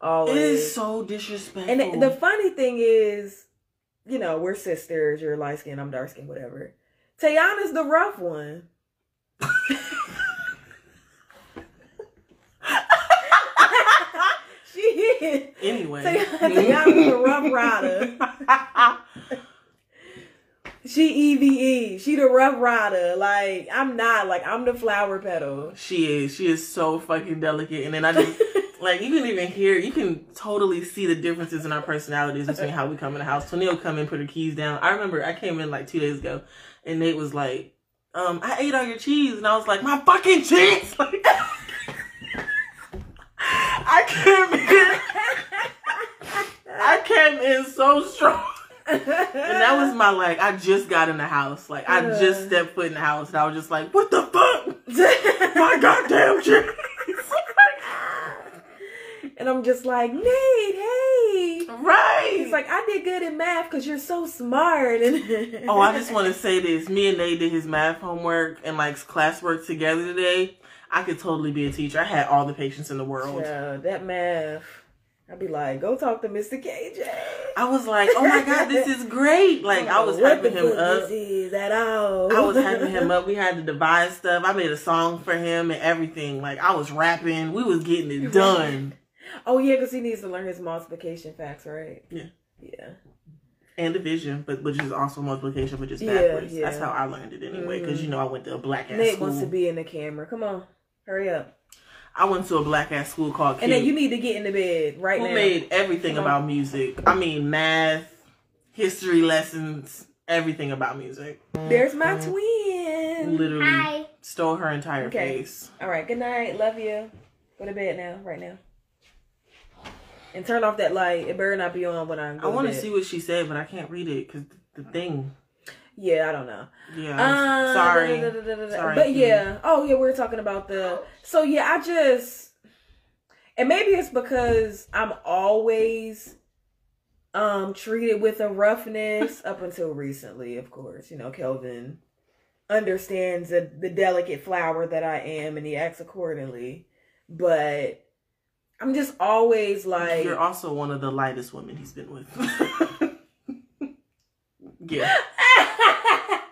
C: Always.
B: It is so disrespectful.
C: And the, the funny thing is, you know, we're sisters. You're light skinned, I'm dark skinned, whatever. Tayana's the rough one.
B: anyway.
C: Tayana's a rough rider. She EVE. She the rough rider. Like, I'm not. Like, I'm the flower petal.
B: She is. She is so fucking delicate. And then I just like you can even hear you can totally see the differences in our personalities between how we come in the house. Tonio come in, put her keys down. I remember I came in like two days ago and Nate was like, um, I ate all your cheese and I was like, My fucking cheese like I came in I came in so strong. And that was my like I just got in the house. Like I just stepped foot in the house and I was just like, What the fuck? My goddamn cheese.
C: and I'm just like, Nate, hey.
B: Right.
C: He's like, I did good in math because you're so smart. And
B: oh, I just want to say this. Me and Nate did his math homework and like classwork together today. I could totally be a teacher. I had all the patience in the world.
C: Yeah, that math. I'd be like, go talk to Mr. KJ.
B: I was like, oh my god, this is great. Like I was
C: what
B: hyping him up.
C: Is at all.
B: I was hyping him up. We had to devise stuff. I made a song for him and everything. Like I was rapping. We was getting it done.
C: Oh yeah, because he needs to learn his multiplication facts, right?
B: Yeah.
C: Yeah.
B: And division, but which is also multiplication, but just backwards.
C: yeah.
B: That's how I learned it anyway. Because mm. you know I went to a black ass
C: Nate
B: school.
C: wants to be in the camera. Come on, hurry up.
B: I went to a black ass school called.
C: And then you need to get in the bed right
B: who
C: now.
B: made everything
C: Come on.
B: about music. I mean, math, history lessons, everything about music.
C: There's my mm-hmm. twin.
B: Literally
A: Hi.
B: stole her entire
C: Okay.
B: face.
C: All right. Good night. Love you. Go to bed now. Right now. And turn off that light. It better not be on when I'm.
B: I want to see what she said, but I can't read it because the thing.
C: Yeah, I don't know.
B: Yeah,
C: Uh,
B: sorry.
C: da, da, da.
B: Sorry,
C: But yeah. Oh yeah, we are talking about the. So yeah, I just. And maybe it's because I'm always um treated with a roughness up until recently, of course. You know, Kelvin understands the, the delicate flower that I am and he acts accordingly. But I'm just always like
B: You're also one of the lightest women he's been with. yeah,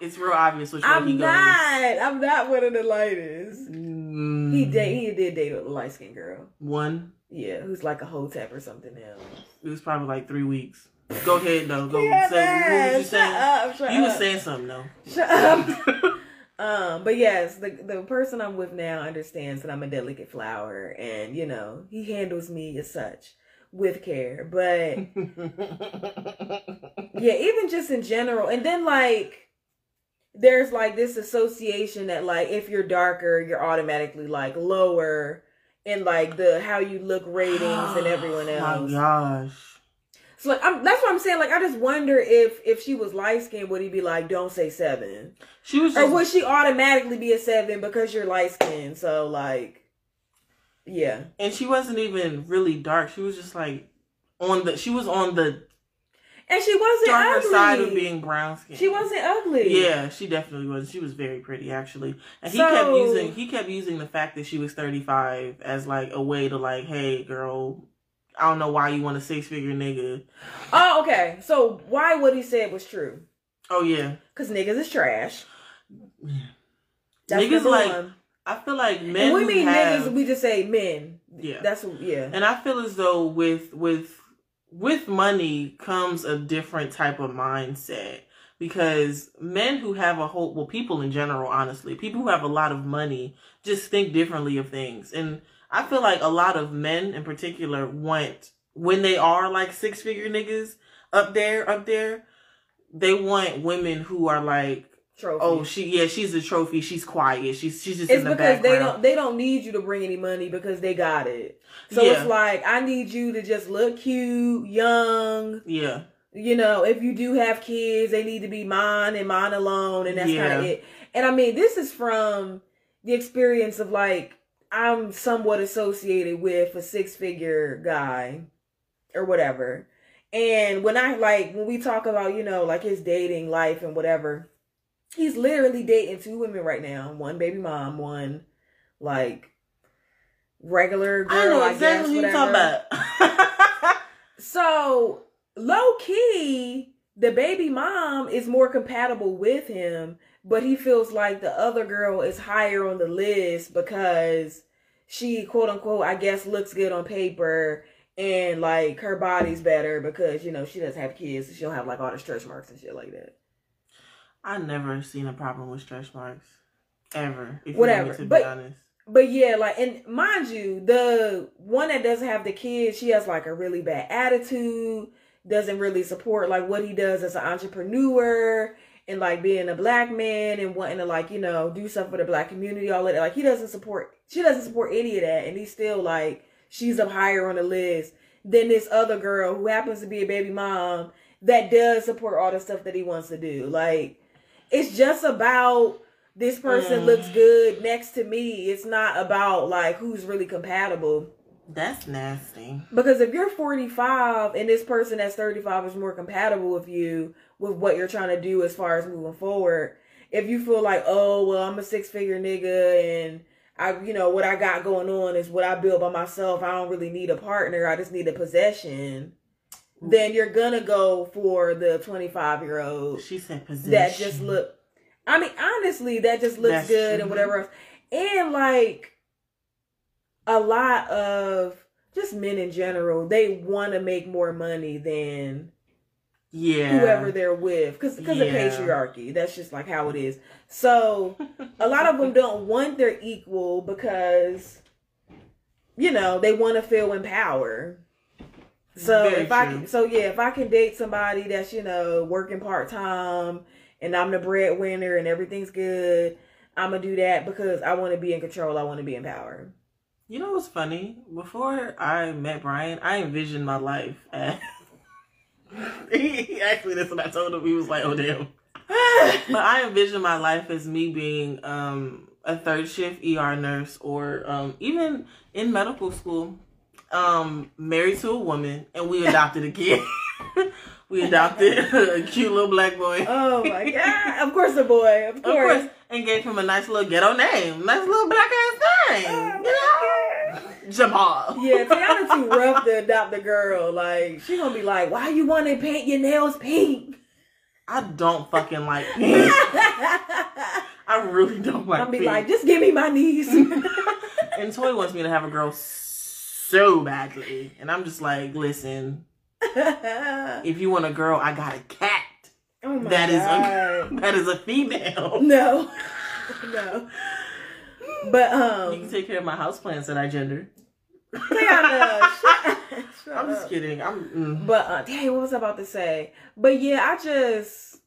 B: it's real obvious which way he
C: I'm
B: goes.
C: not. I'm not one of the lightest.
B: Mm,
C: He date he did date a light skinned girl.
B: one.
C: Yeah, who's like a hotep or something else.
B: It was probably like three weeks. Go ahead though. Go
C: Yeah,
B: say what was you
C: shut
B: saying?
C: up, shut
B: You was
C: up.
B: saying something though.
C: Shut up. um, but yes, the the person I'm with now understands that I'm a delicate flower, and you know he handles me as such with care. But yeah, even just in general, and then like there's like this association that like if you're darker, you're automatically like lower in like the how you look ratings and everyone else.
B: My gosh.
C: So like I'm that's what I'm saying. Like I just wonder if if she was light skinned, would he be like, don't say seven?
B: She was
C: Or would she automatically be a seven because you're light skinned? So like Yeah.
B: and she wasn't even really dark. She was just like on the she was on the
C: And she wasn't ugly.
B: side of being brown skin.
C: She wasn't ugly.
B: Yeah, she definitely was. She was very pretty actually. And he
C: So-
B: kept using he kept using the fact that she was 35 as like a way to like, "Hey, girl, I don't know why you want a six-figure nigga."
C: Oh, okay. So why what he said was true?
B: Oh yeah.
C: Cause niggas is trash. That's
B: Niggas like
C: one.
B: I feel like men
C: And we mean
B: have,
C: niggas, we just say men.
B: Yeah.
C: That's yeah.
B: And I feel as though with with with money comes a different type of mindset because men who have a whole well people in general honestly people who have a lot of money just think differently of things. And I feel like a lot of men in particular want when they are like six figure niggas up there up there they want women who are like
C: Trophy.
B: oh she yeah she's a trophy she's quiet she's she's just
C: it's
B: in the
C: because
B: background
C: they don't they don't need you to bring any money because they got it. So
B: Yeah.
C: it's like I need you to just look cute, young.
B: yeah
C: You know, if you do have kids, they need to be mine and mine alone, and that's kind of it. And I mean, this is from the experience of like I'm somewhat associated with a six figure guy or whatever. And when I like when we talk about you know like his dating life and whatever, he's literally dating two women right now. One baby mom, one like regular girl.
B: I know
C: I
B: exactly
C: guess,
B: what you're talking about.
C: So low key, the baby mom is more compatible with him, but he feels like the other girl is higher on the list because she quote unquote I guess looks good on paper and like her body's better because you know she doesn't have kids, so she don't have like all the stretch marks and shit like that.
B: I never seen a problem with stretch marks ever. If
C: Whatever,
B: You want me to
C: but-
B: be honest.
C: But yeah, like and mind you, the one that doesn't have the kids, she has like a really bad attitude, doesn't really support like what he does as an entrepreneur and like being a black man and wanting to like, you know, do stuff for the black community, all of that. Like he doesn't support she doesn't support any of that and he's still like she's up higher on the list than this other girl who happens to be a baby mom that does support all the stuff that he wants to do. Like it's just about this person
B: Mm.
C: looks good next to me. It's not about like who's really compatible.
B: That's nasty.
C: Because if you're 45 and this person that's 35 is more compatible with you with what you're trying to do as far as moving forward, if you feel like, oh, well, I'm a six figure nigga and I, you know, what I got going on is what I build by myself. I don't really need a partner. I just need a possession. Mm-hmm. Then you're gonna go for the 25 year old
B: She said possession.
C: that just look. I mean, honestly, that just looks
B: That's
C: good
B: true.
C: and whatever else. And like a lot of just men in general, they want to make more money than
B: Yeah.
C: whoever they're with because because
B: Yeah.
C: of patriarchy. That's just like how it is. So a lot of them don't want their equal because you know they want to feel in power. So
B: Very
C: if I can, so yeah, if I can date somebody that's you know working part time and I'm the breadwinner and everything's good, I'm gonna do that because I want to be in control. I want to be in power.
B: You know what's funny? Before I met Brian, I envisioned my life as. he actually, that's what I told him. He was like, "Oh damn." But I envision my life as me being um, a third shift ER nurse, or um, even in medical school, um, married to a woman, and we adopted a kid. we adopted a cute little black boy.
C: oh my god! Of course, a boy. Of
B: Of
C: course.
B: course, and gave him a nice little ghetto name, nice little black ass name.
C: Oh,
B: you know, Jamal.
C: Yeah, Tiana too rough to adopt a girl. Like she gonna be like, "Why you want to paint your nails pink?"
B: I don't fucking like pink. I really don't like
C: I'll be
B: pink.
C: like, "Just give me my knees."
B: and Toy wants me to have a girl so badly, and I'm just like, listen,
C: oh
B: if you want a girl, I got a cat.
C: my
B: That is
C: god!
B: a that is a female.
C: no, no. But um
B: You can
C: um,
B: take care of my houseplants that I gender.
C: Tiana, shut, shut
B: I'm just kidding. I'm. Mm.
C: But uh, dang, what was I about to say? But yeah, I just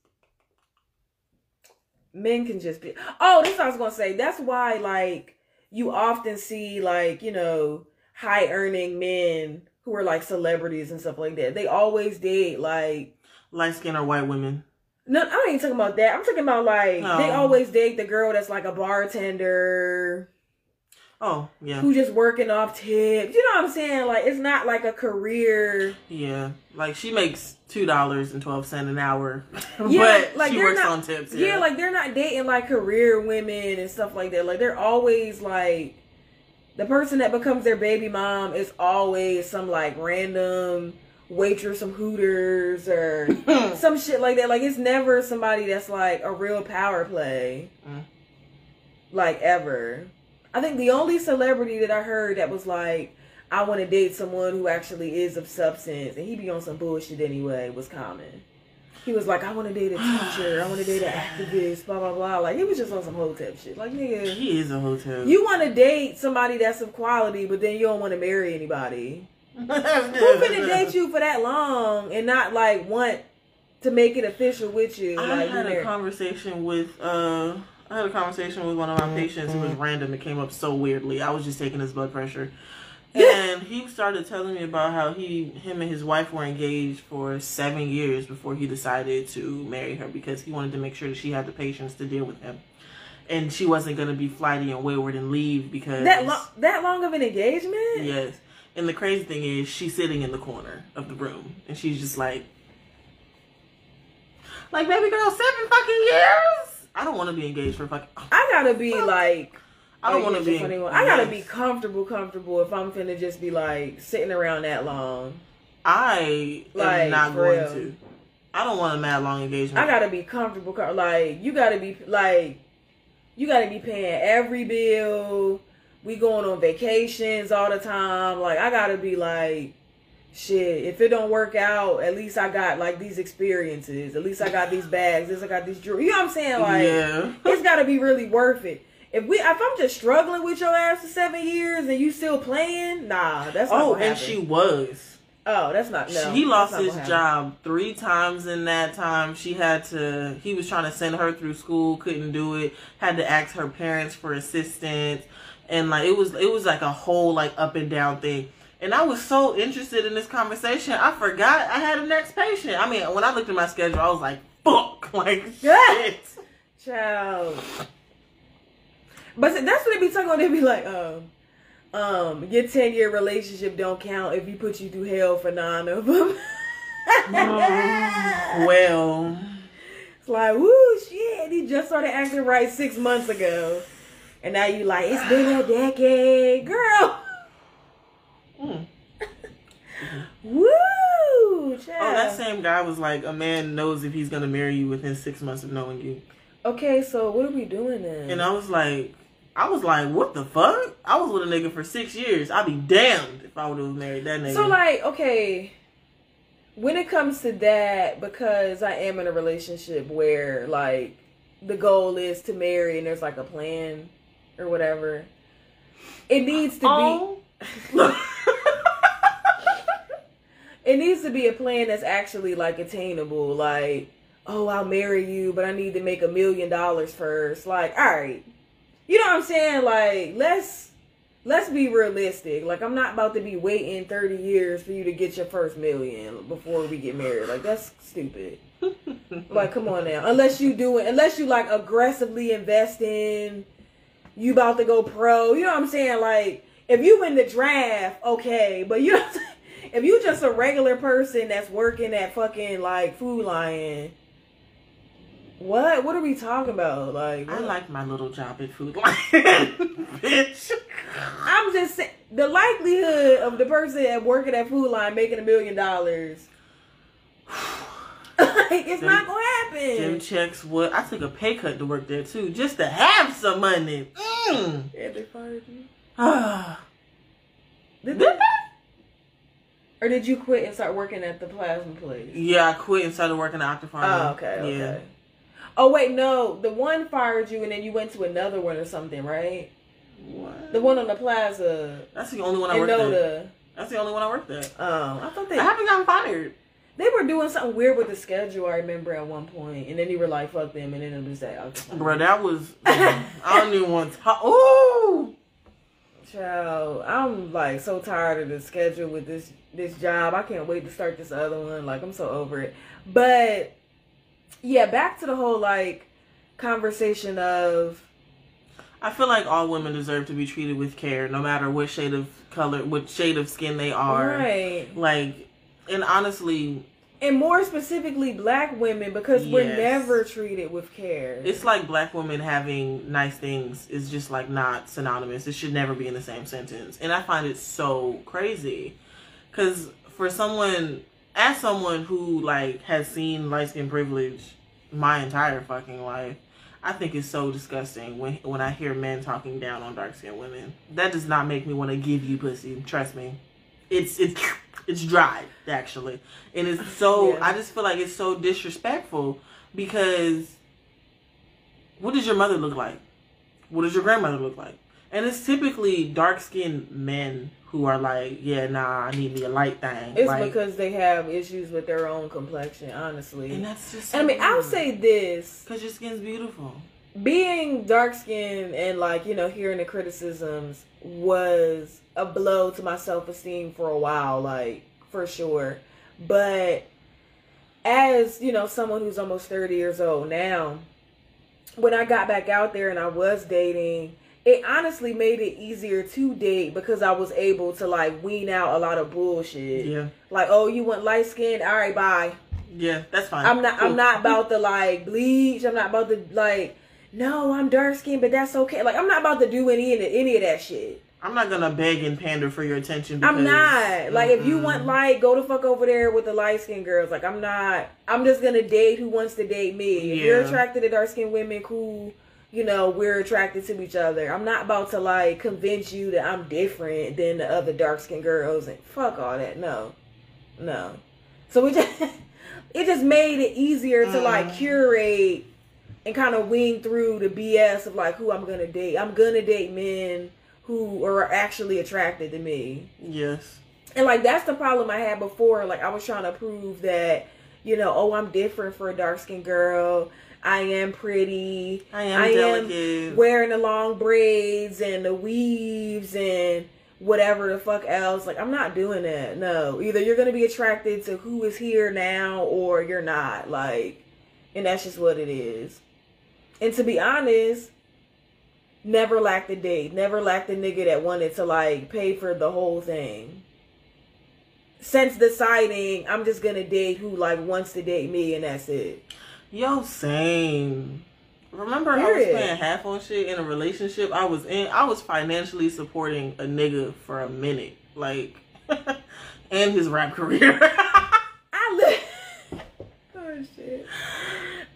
C: men can just be. Oh, this I was gonna say. That's why like you often see like you know high earning men who are like celebrities and stuff like that. They always date like.
B: light skinned or white women.
C: No, I ain't talking about that. I'm talking about like
B: No.
C: they always date the girl that's like a bartender
B: Oh yeah,
C: who just working off tips. You know what I'm saying? Like it's not like a career.
B: yeah. Like she makes two dollars and twelve cent an hour,
C: Yeah,
B: but
C: like,
B: she works
C: not-
B: on tips.
C: Yeah. like they're not dating like career women and stuff like that. Like they're always like the person that becomes their baby mom is always some like random waitress from Hooters or some shit like that. Like it's never somebody that's like a real power play.
B: Mm.
C: Like ever. I think the only celebrity that I heard that was like, I want to date someone who actually is of substance, and he be on some bullshit anyway, was Common. He was like, I want to date a teacher, I want to date an activist, blah blah blah. Like he was just on some hotep shit. Like nigga,
B: he is a hotep.
C: you want to date somebody that's of quality, but then you don't want to marry anybody.
B: Who
C: finna date you for that long and not like want to make it official with you?
B: I
C: like,
B: had a conversation with uh I had a conversation with one of my patients It was random. It came up so weirdly. I was just taking his blood pressure. And he started telling me about how he him and his wife were engaged for seven years before he decided to marry her because he wanted to make sure that she had the patience to deal with him. And she wasn't gonna be flighty and wayward and leave because
C: that long that long of an engagement?
B: Yes. And the crazy thing is, she's sitting in the corner of the room, and she's just like, like, baby girl, seven fucking years. I don't want to be engaged for fucking.
C: I gotta be like
B: I don't oh, want to be.
C: 21. I gotta be mm-hmm. comfortable, comfortable if I'm finna just be like sitting around that long.
B: I am not going
C: real.
B: to. I don't want a mad long engagement.
C: I gotta be comfortable. Like you gotta be like you gotta be paying every bill. We going on vacations all the time. Like I gotta be like shit. If it don't work out, at least I got like these experiences. At least I got these bags. At least I got these jewelry. You know what I'm saying? Like
B: yeah.
C: it's got to be really worth it. If we, if I'm just struggling with your ass for seven years and you still playing, nah, that's not.
B: Oh, and
C: happen.
B: she was.
C: Oh, that's not. No,
B: he lost his job three times in that time. She had to. He was trying to send her through school, couldn't do it. Had to ask her parents for assistance, and like it was, it was like a whole like up and down thing. And I was so interested in this conversation, I forgot I had a next patient. I mean, when I looked at my schedule, I was like, "Fuck!" Like shit.
C: Child. But that's what they be talking about. They be like, um, um, your ten year relationship don't count if you put you through hell for nine of them.
B: well,
C: it's like, woo, shit. He just started acting right six months ago, and now you like, it's been a decade, girl.
B: mm.
C: Woo!
B: oh, that same guy was like, a man knows if he's gonna marry you within six months of knowing you.
C: Okay, so what are we doing then?
B: And I was like, I was like, what the fuck? I was with a nigga for six years. I'd be damned if I would have married that nigga.
C: So like, okay, when it comes to that, because I am in a relationship where like the goal is to marry and there's like a plan or whatever, it needs to
B: oh.
C: be. it needs to be a plan that's actually like attainable. Like, oh, I'll marry you, but I need to make a million dollars first. Like, all right, you know what I'm saying? Like, let's let's be realistic. Like, I'm not about to be waiting 30 years for you to get your first million before we get married. Like, that's stupid. like, come on now. Unless you do it, unless you like aggressively invest in, you about to go pro. You know what I'm saying? Like, if you win the draft, okay, but you know. if you just a regular person that's working at fucking like Food Lion, what? What are we talking about? Like,
B: I like my little job at Food Lion, bitch.
C: I'm just saying the likelihood of the person at working at Food Lion making a million dollars. like, it's
B: Them-
C: not gonna happen.
B: Them checks, what? I took a pay cut to work there too, just to have some money. Mm.
C: Yeah, they fired you.
B: Ah.
C: Did
B: Did
C: they? Or did you quit and start working at the plasma place?
B: yeah, I quit and started working at Octapharma.
C: Oh, okay, okay. Oh wait, no, the one fired you and then you went to another one or something, right?
B: What?
C: The one on the plaza
B: That's the only one I worked at.
C: Noda.
B: That's the only one I worked at.
C: Um, I thought they
B: I haven't gotten fired.
C: they were doing something weird with the schedule. I remember at one point, and then you were like, "Fuck them," and then it was that. Okay.
B: Bro, that was. I don't even want to. Ooh!
C: Child, I'm like so tired of the schedule with this this job. I can't wait to start this other one. Like I'm so over it. But yeah, back to the whole like conversation of
B: I feel like all women deserve to be treated with care, no matter what shade of color, what shade of skin they are.
C: right,
B: Like, and honestly,
C: and more specifically black women because we're never treated with care.
B: it's like black women having nice things is just like not synonymous. It should never be in the same sentence. And I find it so crazy. Because for someone, as someone who like has seen light skin privilege my entire fucking life, I think it's so disgusting when when I hear men talking down on dark skinned women. That does not make me want to give you pussy. Trust me. It's it's it's dry actually, and it's so.
C: Yeah.
B: I just feel like it's so disrespectful because what does your mother look like? What does your grandmother look like? And it's typically dark skinned men who are like, yeah, nah, I need me a light thing.
C: It's
B: like,
C: because they have issues with their own complexion, honestly.
B: and that's just.
C: And I mean, I'll say this:
B: because your skin's beautiful.
C: being dark skinned and like you know hearing the criticisms was a blow to my self esteem for a while, like for sure. But as you know, someone who's almost thirty years old now, when I got back out there and I was dating. It honestly made it easier to date because I was able to like wean out a lot of bullshit.
B: Yeah,
C: Like, oh, you want light skin? All right, bye.
B: yeah, that's fine.
C: I'm not.
B: Cool.
C: I'm not about to like bleach. I'm not about to like. No, I'm dark skinned, but that's okay. Like, I'm not about to do any of any of that shit.
B: I'm not gonna beg and pander for your attention. Because,
C: I'm not. Like, if you want light, go the fuck over there with the light skinned girls. Like, I'm not. I'm just gonna date who wants to date me. If you're attracted to dark skinned women, cool. You know, we're attracted to each other. I'm not about to like convince you that I'm different than the other dark skinned girls and fuck all that. No, no. So it just it just made it easier to like
B: Mm.
C: curate and kind of wing through the BS of like who I'm gonna date. I'm gonna date men who are actually attracted to me.
B: yes,
C: And like that's the problem I had before. Like I was trying to prove that, you know, oh I'm different for a dark skinned girl. I am pretty.
B: I am
C: I am wearing the long braids and the weaves and whatever the fuck else. Like I'm not doing that. No. Either you're gonna be attracted to who is here now or you're not. Like and that's just what it is. And to be honest, never lacked a date, never lacked a nigga that wanted to like pay for the whole thing. Since deciding I'm just gonna date who like wants to date me and that's it.
B: Yo, same. Remember, I was
C: Period.
B: paying half on shit in a relationship I was in. I was financially supporting a nigga for a minute, like, and his rap career.
C: I li- oh shit.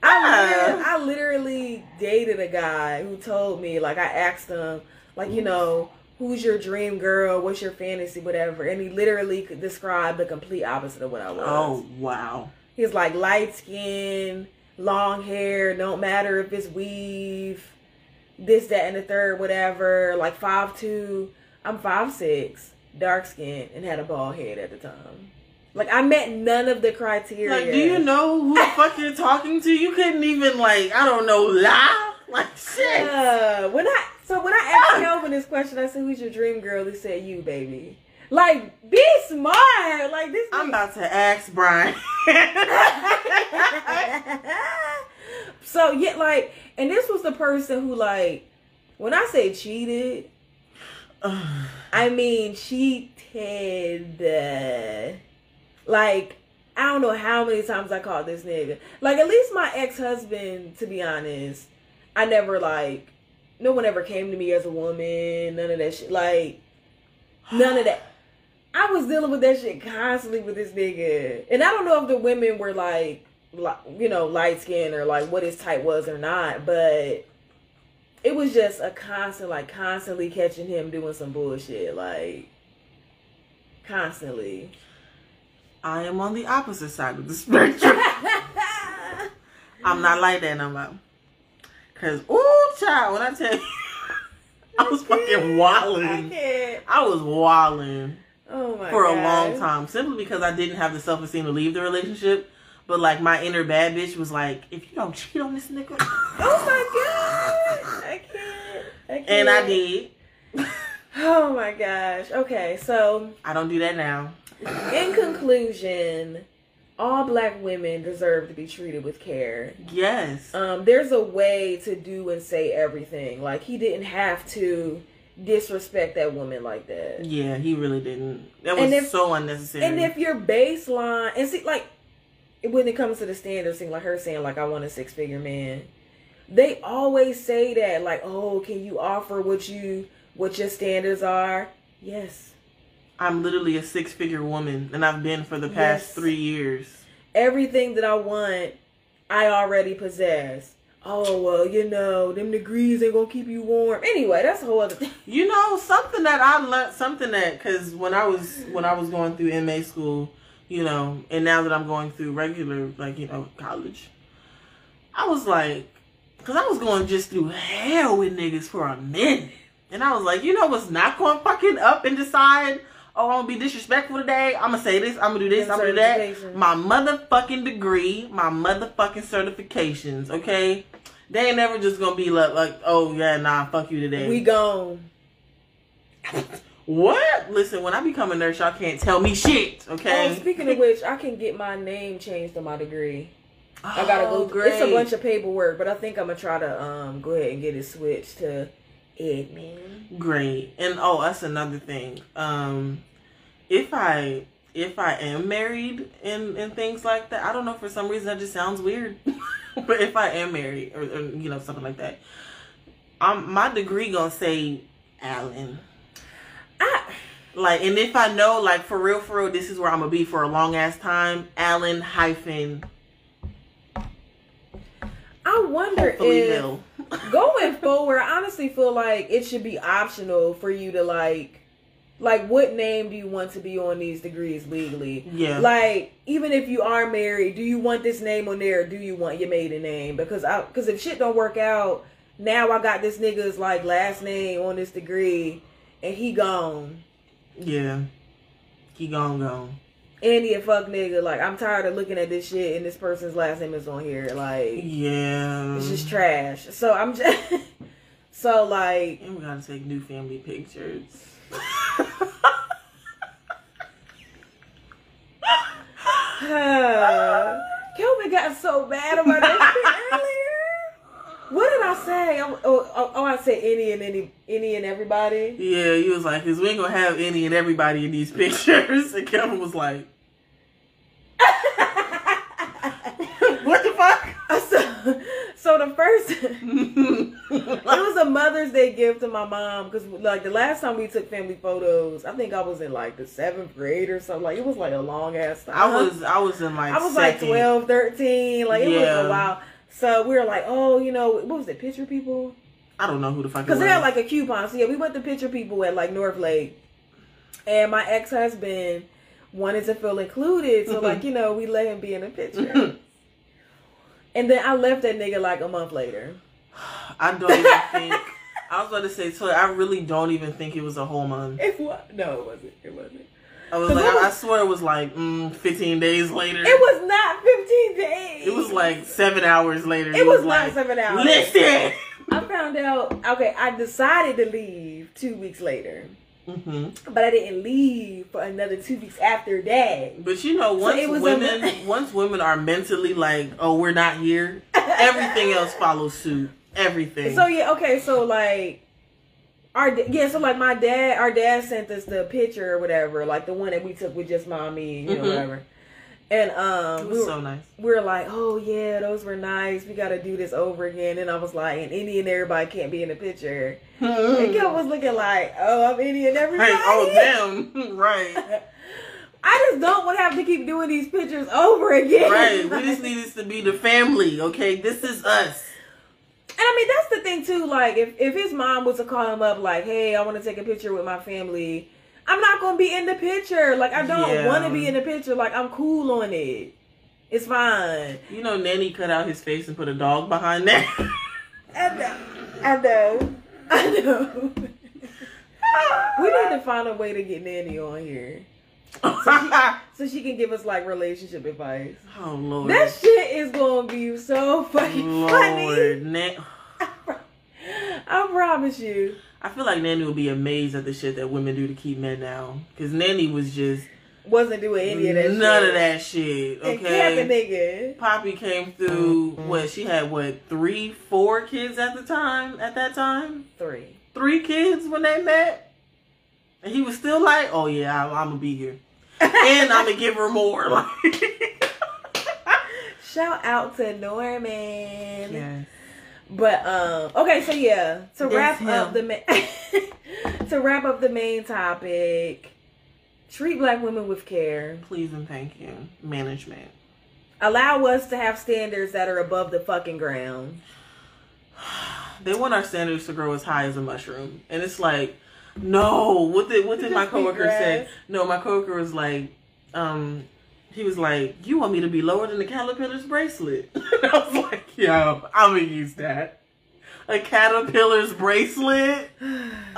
C: I literally, I literally dated a guy who told me like I asked him like you know who's your dream girl, what's your fantasy, whatever, and he literally described the complete opposite of what I was.
B: oh wow.
C: He's like light skin, long hair, don't matter if it's weave, this, that, and the third, whatever. Like five two. I'm five six, dark skin, and had a bald head at the time. Like I met none of the criteria.
B: Like, do you know who the fuck you're talking to? You couldn't even like, I don't know, lie. Like shit.
C: Uh, when I so when I asked Kelvin this question, I said, "Who's your dream girl?" He said, "You, baby." Like, be smart. Like this.
B: I'm about to ask Brian.
C: so yeah, like, and this was the person who, like, when I say cheated, I mean cheated. Like, I don't know how many times I called this nigga. Like, at least my ex husband, to be honest, I never like. No one ever came to me as a woman. None of that shit. Like, none of that. I was dealing with that shit constantly with this nigga, and I don't know if the women were like, like you know, light skinned or like what his type was or not, but it was just a constant, like constantly catching him doing some bullshit, like constantly.
B: I am on the opposite side of the spectrum. I'm not like that no more. Cause ooh, child, when I tell you, I was fucking
C: I
B: wilding.
C: can't.
B: I was wilding
C: Oh my
B: for a long time, simply because I didn't have the self esteem to leave the relationship. But like my inner bad bitch was like, if you don't cheat on this nigga,
C: Oh my god! I can't. I can't.
B: and I did.
C: Oh my gosh. Okay, so
B: I don't do that now.
C: in conclusion, all black women deserve to be treated with care.
B: Yes.
C: Um, there's a way to do and say everything. Like he didn't have to disrespect that woman like that.
B: Yeah, he really didn't. That was
C: if-
B: so unnecessary.
C: And if your baseline and see like when it comes to the standards thing, like her saying like I want a six figure man, they always say that like oh can you offer what you what your standards are? Yes.
B: I'm literally a six figure woman, and I've been for the past
C: Yes.
B: three years.
C: Everything that I want, I already possess. Oh well, you know them degrees ain't gonna keep you warm. Anyway, that's a whole other thing.
B: You know something that I learned, something that because when I was when I was going through MA school, you know, and now that I'm going through regular like you know college, I was like, because I was going just through hell with niggas for a minute, and I was like, you know what's not going to fucking up and decide. Oh, I'm gonna be disrespectful today. I'm gonna say this. I'm gonna do this. I'm gonna do that. My motherfucking degree, my motherfucking certifications. Okay, they ain't never just gonna be like, like, oh yeah, nah, fuck you today.
C: We gone.
B: What? Listen, when I become a nurse, y'all can't tell me shit, okay?
C: Oh, speaking of which, I can get my name changed on my degree. I gotta
B: Oh,
C: go. It's a bunch of paperwork, but I think I'm gonna try to um go ahead and get it switched to admin.
B: great. And oh, that's another thing. Um, if I if I am married and and things like that, I don't know for some reason that just sounds weird. but if I am married or, or you know something like that, um, my degree gonna say Allen.
C: I
B: Like, and if I know, like, for real, for real, this is where I'm gonna be for a long ass time, Allen hyphen,
C: I wonder
B: hopefully
C: if going forward, I honestly feel like it should be optional for you to like, like, what name do you want to be on these degrees legally?
B: Yeah.
C: Like, even if you are married, do you want this name on there? or Do you want your maiden name? Because I, because if shit don't work out, now I got this nigga's like last name on this degree, and he gone.
B: Yeah. He gone, gone.
C: And he a fuck nigga. Like, I'm tired of looking at this shit, and this person's last name is on here. Like,
B: Yeah.
C: it's just trash. So I'm just, so like.
B: And we gotta take new family pictures.
C: Kelvin got so bad about that earlier. What did I say? Oh, oh, oh, oh, I said any and any any and everybody.
B: Yeah, he was like, "Cause we ain't gonna have any and everybody in these pictures." And Kevin was like, "What the fuck?"
C: so, so the first, it was a Mother's Day gift to my mom because like the last time we took family photos, I think I was in like the seventh grade or something. Like it was like a long ass time.
B: I was, I was in like,
C: I was like
B: second.
C: 12, 13. Like it was a while. So we were like, oh, you know, what was it? Picture people.
B: I don't know who the fuck.
C: Because they had like a coupon. So yeah, we went to picture people at like North Lake. And my ex husband wanted to feel included. So like, you know, we let him be in the picture. and then I left that nigga like a month later.
B: I don't even think. I was about to say, so I really don't even think it was a whole month.
C: It was no, it wasn't. It wasn't.
B: I was like,
C: was-
B: I, swear it was like mm, 15 days later.
C: It was not fifteen days.
B: It was like seven hours later.
C: It
B: He
C: was
B: like,
C: not seven hours.
B: Listen.
C: I found out okay, I decided to leave two weeks later.
B: Hmm
C: But I didn't leave for another two weeks after that.
B: But you know, once
C: it was a-
B: women, once women are mentally like, oh, we're not here, everything else follows suit. Everything.
C: So yeah, okay, so like our yeah, so like my dad, our dad sent us the picture or whatever, like the one that we took with just mommy, you know,
B: Mhm.
C: whatever. And um, we were,
B: so nice.
C: we were like, oh yeah, those were nice. We got to do this over again. And I was like, and and everybody can't be in the picture. And Gil was looking like, oh, I'm and everybody.
B: Hey, oh damn, right,
C: I just don't want to have to keep doing these pictures over again.
B: right. We just need this to be the family, okay? This is us.
C: And I mean, that's the thing too. Like, if if his mom was to call him up, like, "Hey, I want to take a picture with my family," I'm not gonna be in the picture. Like, I don't
B: Yeah.
C: want to be in the picture. Like, I'm cool on it. It's fine.
B: You know, Nanny cut out his face and put a dog behind that.
C: I know. I know. I know. we need to find a way to get Nanny on here so she can give us like relationship advice.
B: oh lord,
C: That shit is gonna be so fucking funny.
B: Lord, Nan-
C: I promise you.
B: I feel like Nanny would be amazed at the shit that women do to keep men down. Cause Nanny was just
C: Wasn't doing any of that
B: none
C: shit.
B: of that shit. Okay.
C: And kept the
B: Okay.
C: nigga.
B: Poppy came through
C: Mm-hmm.
B: what she had what three, four kids at the time. At that time,
C: Three.
B: three kids when they met, and he was still like, "Oh yeah, I, I'm gonna be here, and I'm gonna give her more." Like,
C: Shout out to Norman.
B: yes.
C: But um okay, so yeah, to
B: That's
C: wrap
B: him.
C: up the ma- to wrap up the main topic, treat black women with care.
B: Please and thank you, management.
C: Allow us to have standards that are above the fucking ground.
B: They want our standards to grow as high as a mushroom, and it's like, no. What did what did my coworker say? No, my coworker was like, um, he was like, you want me to be lower than the caterpillar's bracelet? I was like, yo, I'm gonna use that. A caterpillar's bracelet.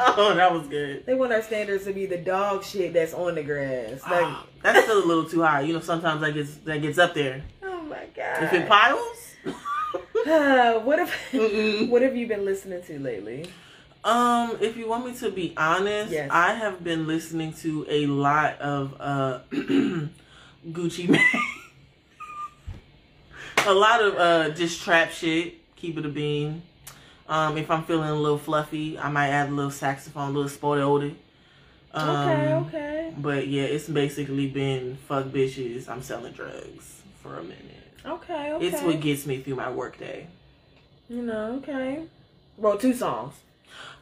B: Oh, that was good.
C: They want our standards to be the dog shit that's on the grass. Like,
B: Ah, that's still a little too high. You know, sometimes that gets that gets up there.
C: oh my god.
B: If it piles.
C: what have
B: Mm-mm.
C: what have you been listening to lately?
B: Um, if you want me to be honest,
C: Yes.
B: I have been listening to a lot of uh Gucci Mane. a lot of uh just trap shit, keep it a bean. Um, if I'm feeling a little fluffy, I might add a little saxophone, a little spoiled. Um,
C: okay, okay.
B: But yeah, it's basically been fuck bitches, I'm selling drugs for a minute.
C: Okay, okay.
B: It's what gets me through my workday.
C: you know, okay. Wrote two songs.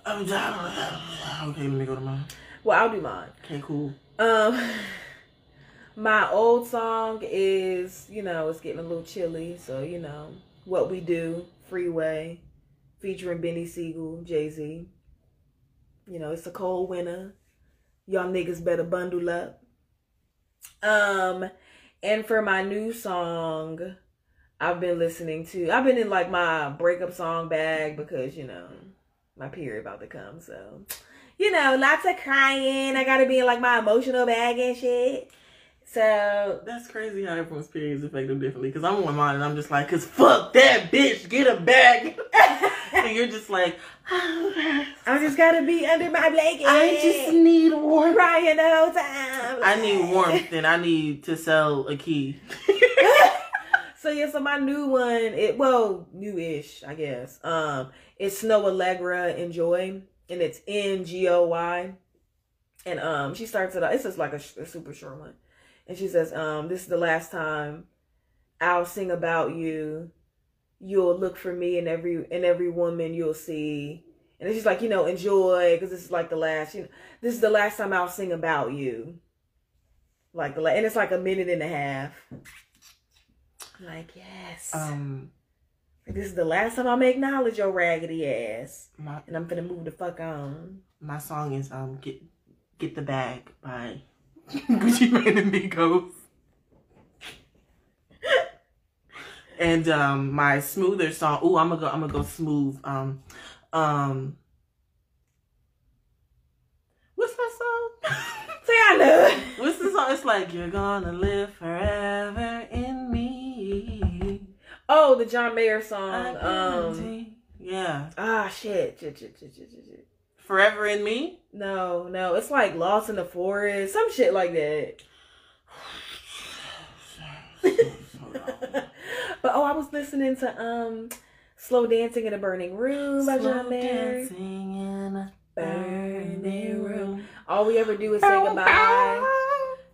B: Oh, okay, let me go to mine.
C: Well, I'll do mine.
B: Okay, cool.
C: Um, my old song is, you know, it's getting a little chilly, so you know what we do. Freeway, featuring Beanie Sigel, Jay Z. You know, it's a cold winter. Y'all niggas better bundle up. Um, and for my new song, I've been listening to. I've been in like my breakup song bag because you know my period about to come, so you know, lots of crying. I gotta be in like my emotional bag and shit. So
B: That's crazy how everyone's periods affect them differently. Cause I'm on mine and I'm just like, cause fuck that bitch, get a bag. and you're just like,
C: I just gotta be under my blanket.
B: I just need warmth.
C: crying the whole time.
B: I need warmth and I need to sell a key.
C: so yeah, so my new one, it well, new-ish, I guess. Um, it's Snoh Aalegra Njoy, and it's N G O Y. And um, she starts it. out- It's just like a, a super short one, and she says, um, "This is the last time I'll sing about you. You'll look for me in every in every woman you'll see." And it's just like you know, enjoy because this is like the last. You know, this is the last time I'll sing about you. Like the and it's like a minute and a half. Like yes,
B: Um,
C: this is the last time I'm acknowledge your raggedy ass,
B: my
C: and I'm gonna move the fuck on.
B: my song is um get get the bag by Gucci Mane and Migos. And um my smoother song. Ooh, I'm gonna go. I'm gonna go smooth. Um, um. What's that song?
C: Tiana.
B: What's the song? It's like you're gonna live forever in me.
C: Oh, the John Mayer song. Um.
B: yeah,
C: Ah, shit, shit, shit, shit, shit.
B: forever in me.
C: No, no, it's like Lost in the Forest, some shit like that. but oh, I was listening to um, "Slow Dancing in a Burning Room" by John Mayer.
B: dancing in a
C: Burning room.
B: room.
C: All we ever do is say goodbye.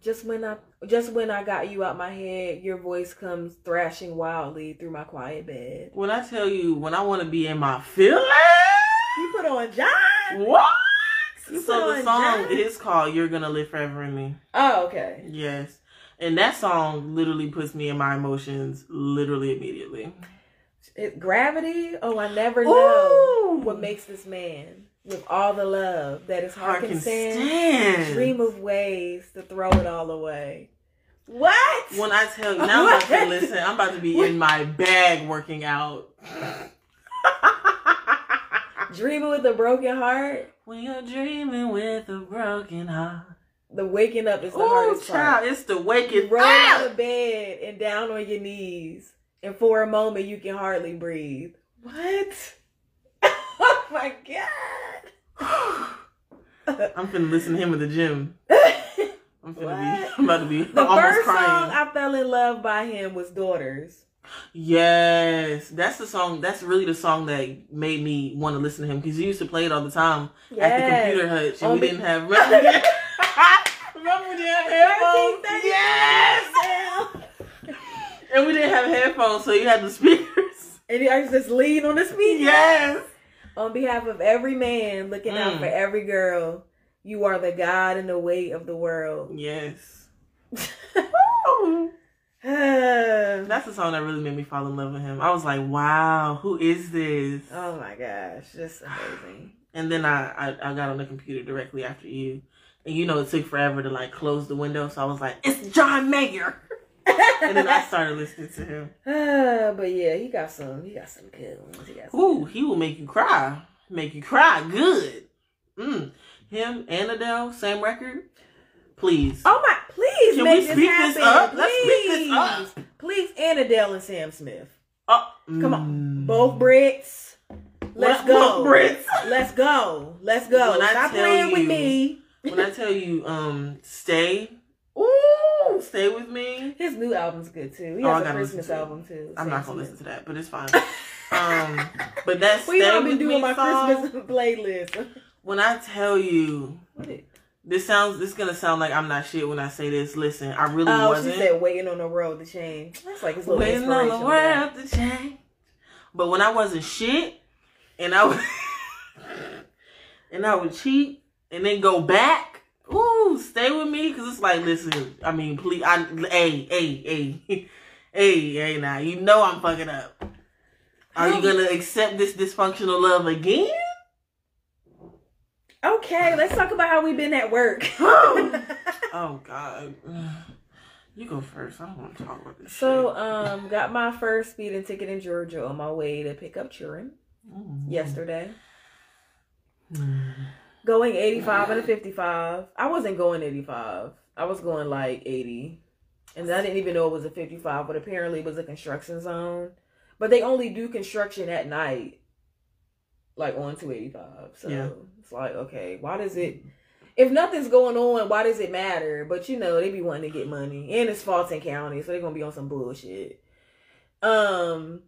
C: Just when I, just when I got you out my head, your voice comes thrashing wildly through my quiet bed.
B: When I tell you, when I want to be in my feelings,
C: You put on John.
B: what? So the song is called "You're Gonna Live Forever in Me."
C: Oh, okay.
B: Yes, and that song literally puts me in my emotions literally immediately.
C: It, gravity. Oh, I never know what makes this man with all the love that his heart
B: Heart
C: can stand. Dream of ways to throw it all away. What?
B: When I tell you, now I'm about to listen. I'm about to be in my bag working out.
C: Dreaming with a broken heart.
B: When you're dreaming with a broken heart.
C: The waking up is the
B: Oh,
C: hardest
B: child,
C: part.
B: it's the waking
C: Roll out
B: up.
C: of bed and down on your knees, and for a moment you can hardly breathe. What? oh my god!
B: I'm finna listen to him at the gym. I'm finna be. I'm about to be
C: The
B: almost
C: first
B: crying.
C: song I fell in love by him was "Daughters."
B: Yes, that's the song. That's really the song that made me want to listen to him because he used to play it all the time at the computer hutch, and
C: On
B: we
C: the-
B: didn't have. Remember, remember we didn't have headphones? Yes, and we didn't have headphones, so you had the speakers.
C: And I just lean on the speaker.
B: Yes.
C: On behalf of every man looking out
B: Mm.
C: for every girl, you are the God and the weight of the world.
B: Yes. That's the song that really made me fall in love with him. I was like, wow, who is this?
C: Oh my gosh, just amazing.
B: And then I, I, I got on the computer directly after you. And you know, it took forever to like close the window. So I was like, it's John Mayer. And then I started listening to him.
C: But yeah, he got some. He got some good ones. He got some.
B: Ooh, he will make you cry. Make you cry good. Mm. Him and Adele, same record. Please.
C: Oh my! Please
B: Can
C: make
B: we
C: this happen.
B: this up?
C: Please,
B: Let's speed this up.
C: please. And Adele and Sam Smith.
B: Oh,
C: Come on,
B: mm.
C: both Brits. Let's go.
B: both Brits.
C: Let's go. Let's go.
B: When
C: Stop playing with me.
B: when I tell you, um, stay. Ooh, stay with me.
C: His new album's good too. He
B: Oh,
C: has a Christmas
B: to
C: album too.
B: I'm
C: Sam
B: not gonna
C: Smith.
B: listen to that, but it's fine. um, but that's
C: you
B: stay
C: know I've been
B: with
C: doing my
B: song.
C: Christmas playlist.
B: When I tell you,
C: What
B: this sounds, this gonna sound like I'm not shit when I say this. Listen, I really
C: Oh,
B: wasn't
C: she said waiting on the road to change. That's like his little
B: waiting on the world to change. But when I wasn't shit, and I would, and I would cheat, and then go back. Ooh, stay with me, cause it's like, listen. I mean, please, I, hey, hey, hey, hey, hey. Now you know I'm fucking up. Are you gonna accept this dysfunctional love again?
C: Okay, let's talk about how we've been at work.
B: Oh God. You go first. I don't want to talk about this.
C: so, um, got my first speeding ticket in Georgia on my way to pick up children
B: shit. Mm.
C: yesterday.
B: Mm.
C: Going 85 and a 55. I wasn't going 85. I was going like 80. And I didn't even know it was a 55, but apparently it was a construction zone. But they only do construction at night, like on 285. So
B: Yeah.
C: it's like, okay, why does it, if nothing's going on, why does it matter? But you know, they be wanting to get money. And it's Fulton County, so they're going to be on some bullshit. Um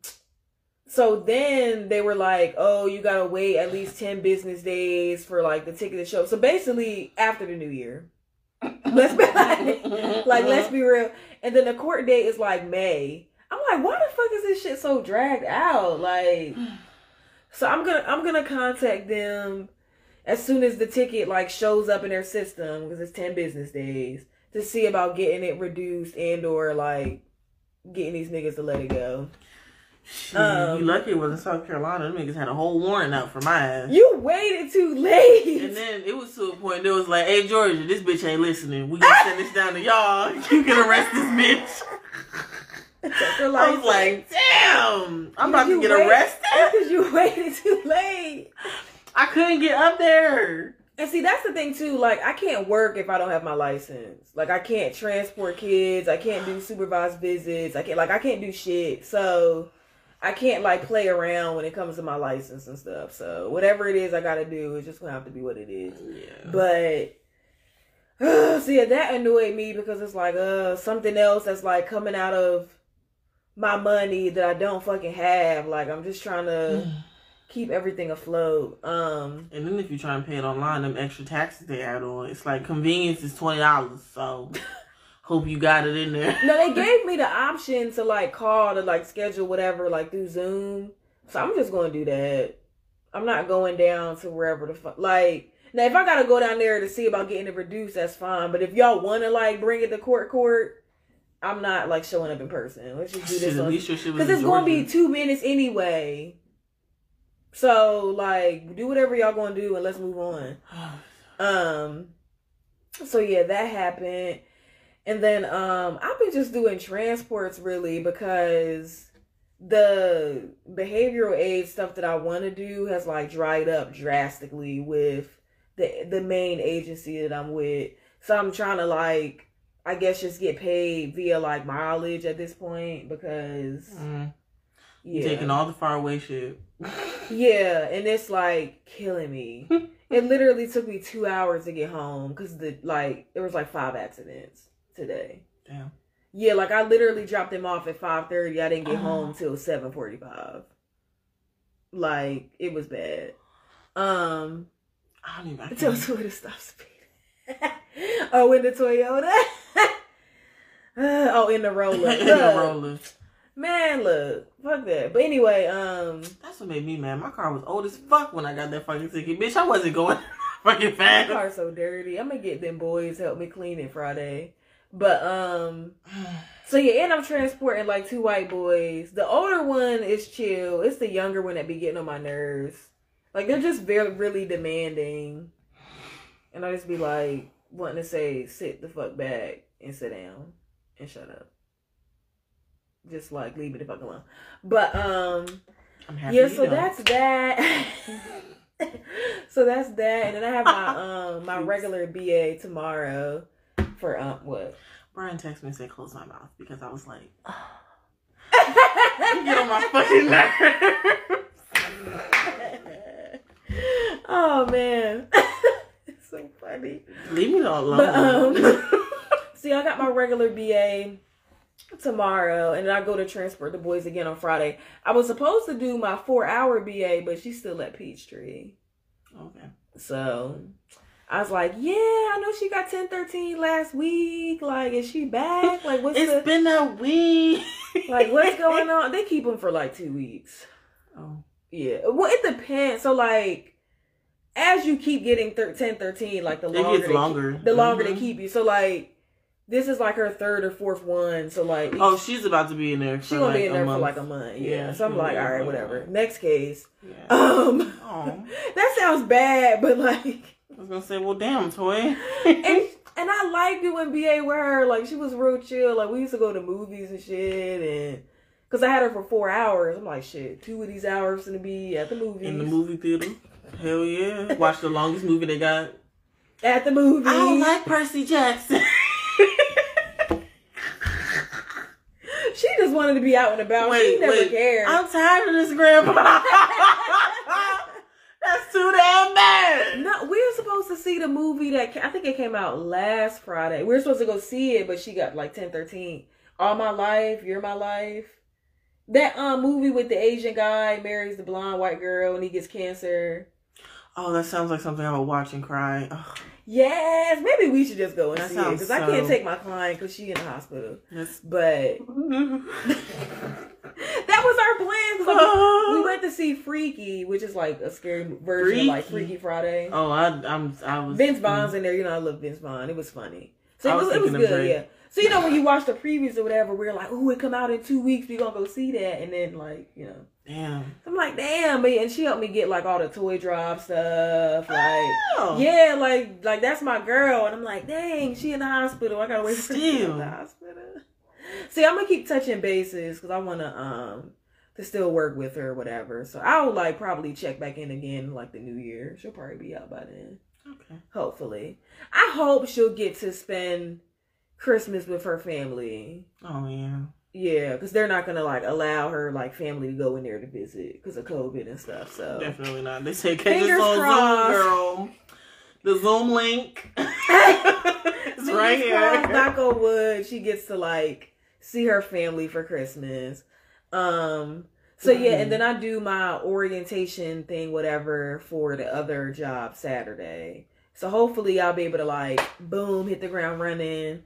C: so then they were like, "Oh, you gotta wait at least ten business days for like the ticket to show." So basically, after the new year, let's be like, like let's be real. And then the court date is like May. I'm like, why the fuck is this shit so dragged out? Like, so I'm gonna I'm gonna contact them as soon as the ticket like shows up in their system because it's ten business days to see about getting it reduced and or like getting these niggas to let it go.
B: Shit,
C: Um,
B: you lucky it was in South Carolina. Them niggas had a whole warrant out for my ass.
C: You waited too late.
B: And then it was to a point that was like, hey Georgia, this bitch ain't listening. We gonna send this down to y'all. You can arrest this bitch. I was like, damn, I'm about to get arrested.
C: because you waited too late.
B: I couldn't get up there.
C: And see, that's the thing too. Like, I can't work if I don't have my license. Like, I can't transport kids. I can't do supervised visits. I can't like I can't do shit. So I can't like play around when it comes to my license and stuff. So whatever it is I gotta do, it's just gonna have to be what it is.
B: Yeah.
C: But uh, see, that annoyed me because it's like uh something else that's like coming out of my money that I don't fucking have. Like I'm just trying to keep everything afloat. Um,
B: And then if you try and pay it online, them extra taxes they add on, it's like convenience is twenty dollars. So hope you got it in there.
C: no, they gave me the option to like call to like schedule whatever like through Zoom. So I'm just going to do that. I'm not going down to wherever the fuck like. Now, if I gotta go down there to see about getting it reduced, that's fine. But if y'all want to like bring it to court, court, I'm not like showing up in person. Let's just do this
B: at
C: on
B: least your shit was
C: Because it's going to be two minutes anyway. So, like, do whatever y'all going to do and let's move on. Um, so yeah, that happened. And then, um, I've been just doing transports really because the behavioral aid stuff that I want to do has like dried up drastically with the, the main agency that I'm with. So I'm trying to like, I guess just get paid via like mileage at this point because
B: Mm.
C: yeah.
B: Taking all the far away shit.
C: Yeah, and it's like killing me. it literally took me two hours to get home because the like there was like five accidents today.
B: Damn.
C: Yeah, like I literally dropped them off at five thirty. I didn't get
B: Oh.
C: home till seven forty five. Like it was bad. Um,
B: I don't even. I
C: tell to stop speeding. oh, in the Toyota. oh, in the roller.
B: in the roller.
C: Man, look, fuck that. But anyway, um.
B: That's what made me mad. My car was old as fuck when I got that fucking ticket. Bitch, I wasn't going fucking
C: My
B: fast.
C: car's so dirty. I'm gonna get them boys to help me clean it Friday. But um so yeah, and I'm transporting like two white boys. The older one is chill. It's the younger one that be getting on my nerves. Like they're just very really demanding. And I just be like wanting to say, sit the fuck back and sit down and shut up. Just like leave me the fuck alone. But um
B: I'm happy.
C: yeah, so that's that. so that's that, and then I have my um my regular BA tomorrow for um what?
B: Brian texted me and said close my mouth because I was like, get on my fucking nerves.
C: oh man, so funny.
B: Leave me alone.
C: But um, see, I got my regular BA tomorrow, and then I go to transport the boys again on Friday. I was supposed to do my four hour BA, but she's still at Peachford.
B: okay.
C: So I was like, yeah, I know she got 1013 last week. Like, is she back? Like, what's
B: It's
C: the
B: been a week.
C: like what's going on? They keep them for like two weeks.
B: Oh.
C: Yeah. Well, it depends. So like, as you keep getting thir- 1013, like the
B: It
C: longer
B: gets
C: they
B: longer.
C: keep, the longer they
B: Mhm.
C: keep you. So like, this is like her third or fourth one. So like,
B: Oh, she's about to be in there. For
C: she gonna
B: like
C: be in there
B: a
C: for like a month. Yeah.
B: Yeah,
C: so I'm like, all right, whatever.
B: month.
C: Next case.
B: Yeah.
C: Um, that sounds bad, but like.
B: I was gonna say, well, damn, toy.
C: and and I liked it when BA with her. Like she was real chill. Like we used to go to movies and shit, and because I had her for four hours, I'm like, shit, two of these hours gonna be at the movies.
B: in the movie theater. Hell yeah. Watch the longest movie they got.
C: At the movie.
B: I don't like Percy Jackson.
C: She just wanted to be out and about. she never cared.
B: I'm tired of this grandpa. That's too damn bad.
C: no, we were supposed to see the movie that I think it came out last Friday. We were supposed to go see it, but she got like ten thirteen. All my life, you're my life. That um movie with the Asian guy marries the blonde white girl and he gets cancer.
B: Oh, that sounds like something I would watch and cry. Ugh,
C: Yes, maybe we should just go and
B: That
C: see it because I can't take my client because she in the hospital.
B: that's-
C: But that was our plan. 'cause, like, we went to see Freaky, which is like a scary version of like
B: Freaky?
C: Freaky Friday.
B: oh, I, I'm. I was.
C: Vince Vaughn's mm. in there. You know, I love Vince Vaughn. It was funny. So it
B: was
C: was, it was good,
B: Drake.
C: yeah. So you know when you watch the previews or whatever, we're like, "Oh, it come out in two weeks. We gonna go see that." And then like, you know,
B: Damn.
C: I'm like, "Damn!" But and she helped me get like all the toy drop stuff. Like,
B: Oh.
C: yeah, like like that's my girl. And I'm like, "Dang, she in the hospital. I gotta wait for her to get
B: Still.
C: in the hospital." See, I'm gonna keep touching bases because I wanna um to still work with her or whatever. So I'll like probably check back in again like the new year. She'll probably be out by then.
B: Okay.
C: Hopefully. I hope she'll get to spend Christmas with her family.
B: Oh yeah.
C: Yeah, because they're not gonna like allow her like family to go in there to visit because of COVID and stuff. So
B: Definitely not. They say
C: Fingers
B: us on. Zoom, girl. The Zoom link. it's right here.
C: knock on wood, she gets to like see her family for Christmas. Um. So yeah,
B: Mhm.
C: and then I do my orientation thing, whatever, for the other job Saturday. So hopefully I'll be able to like boom hit the ground running.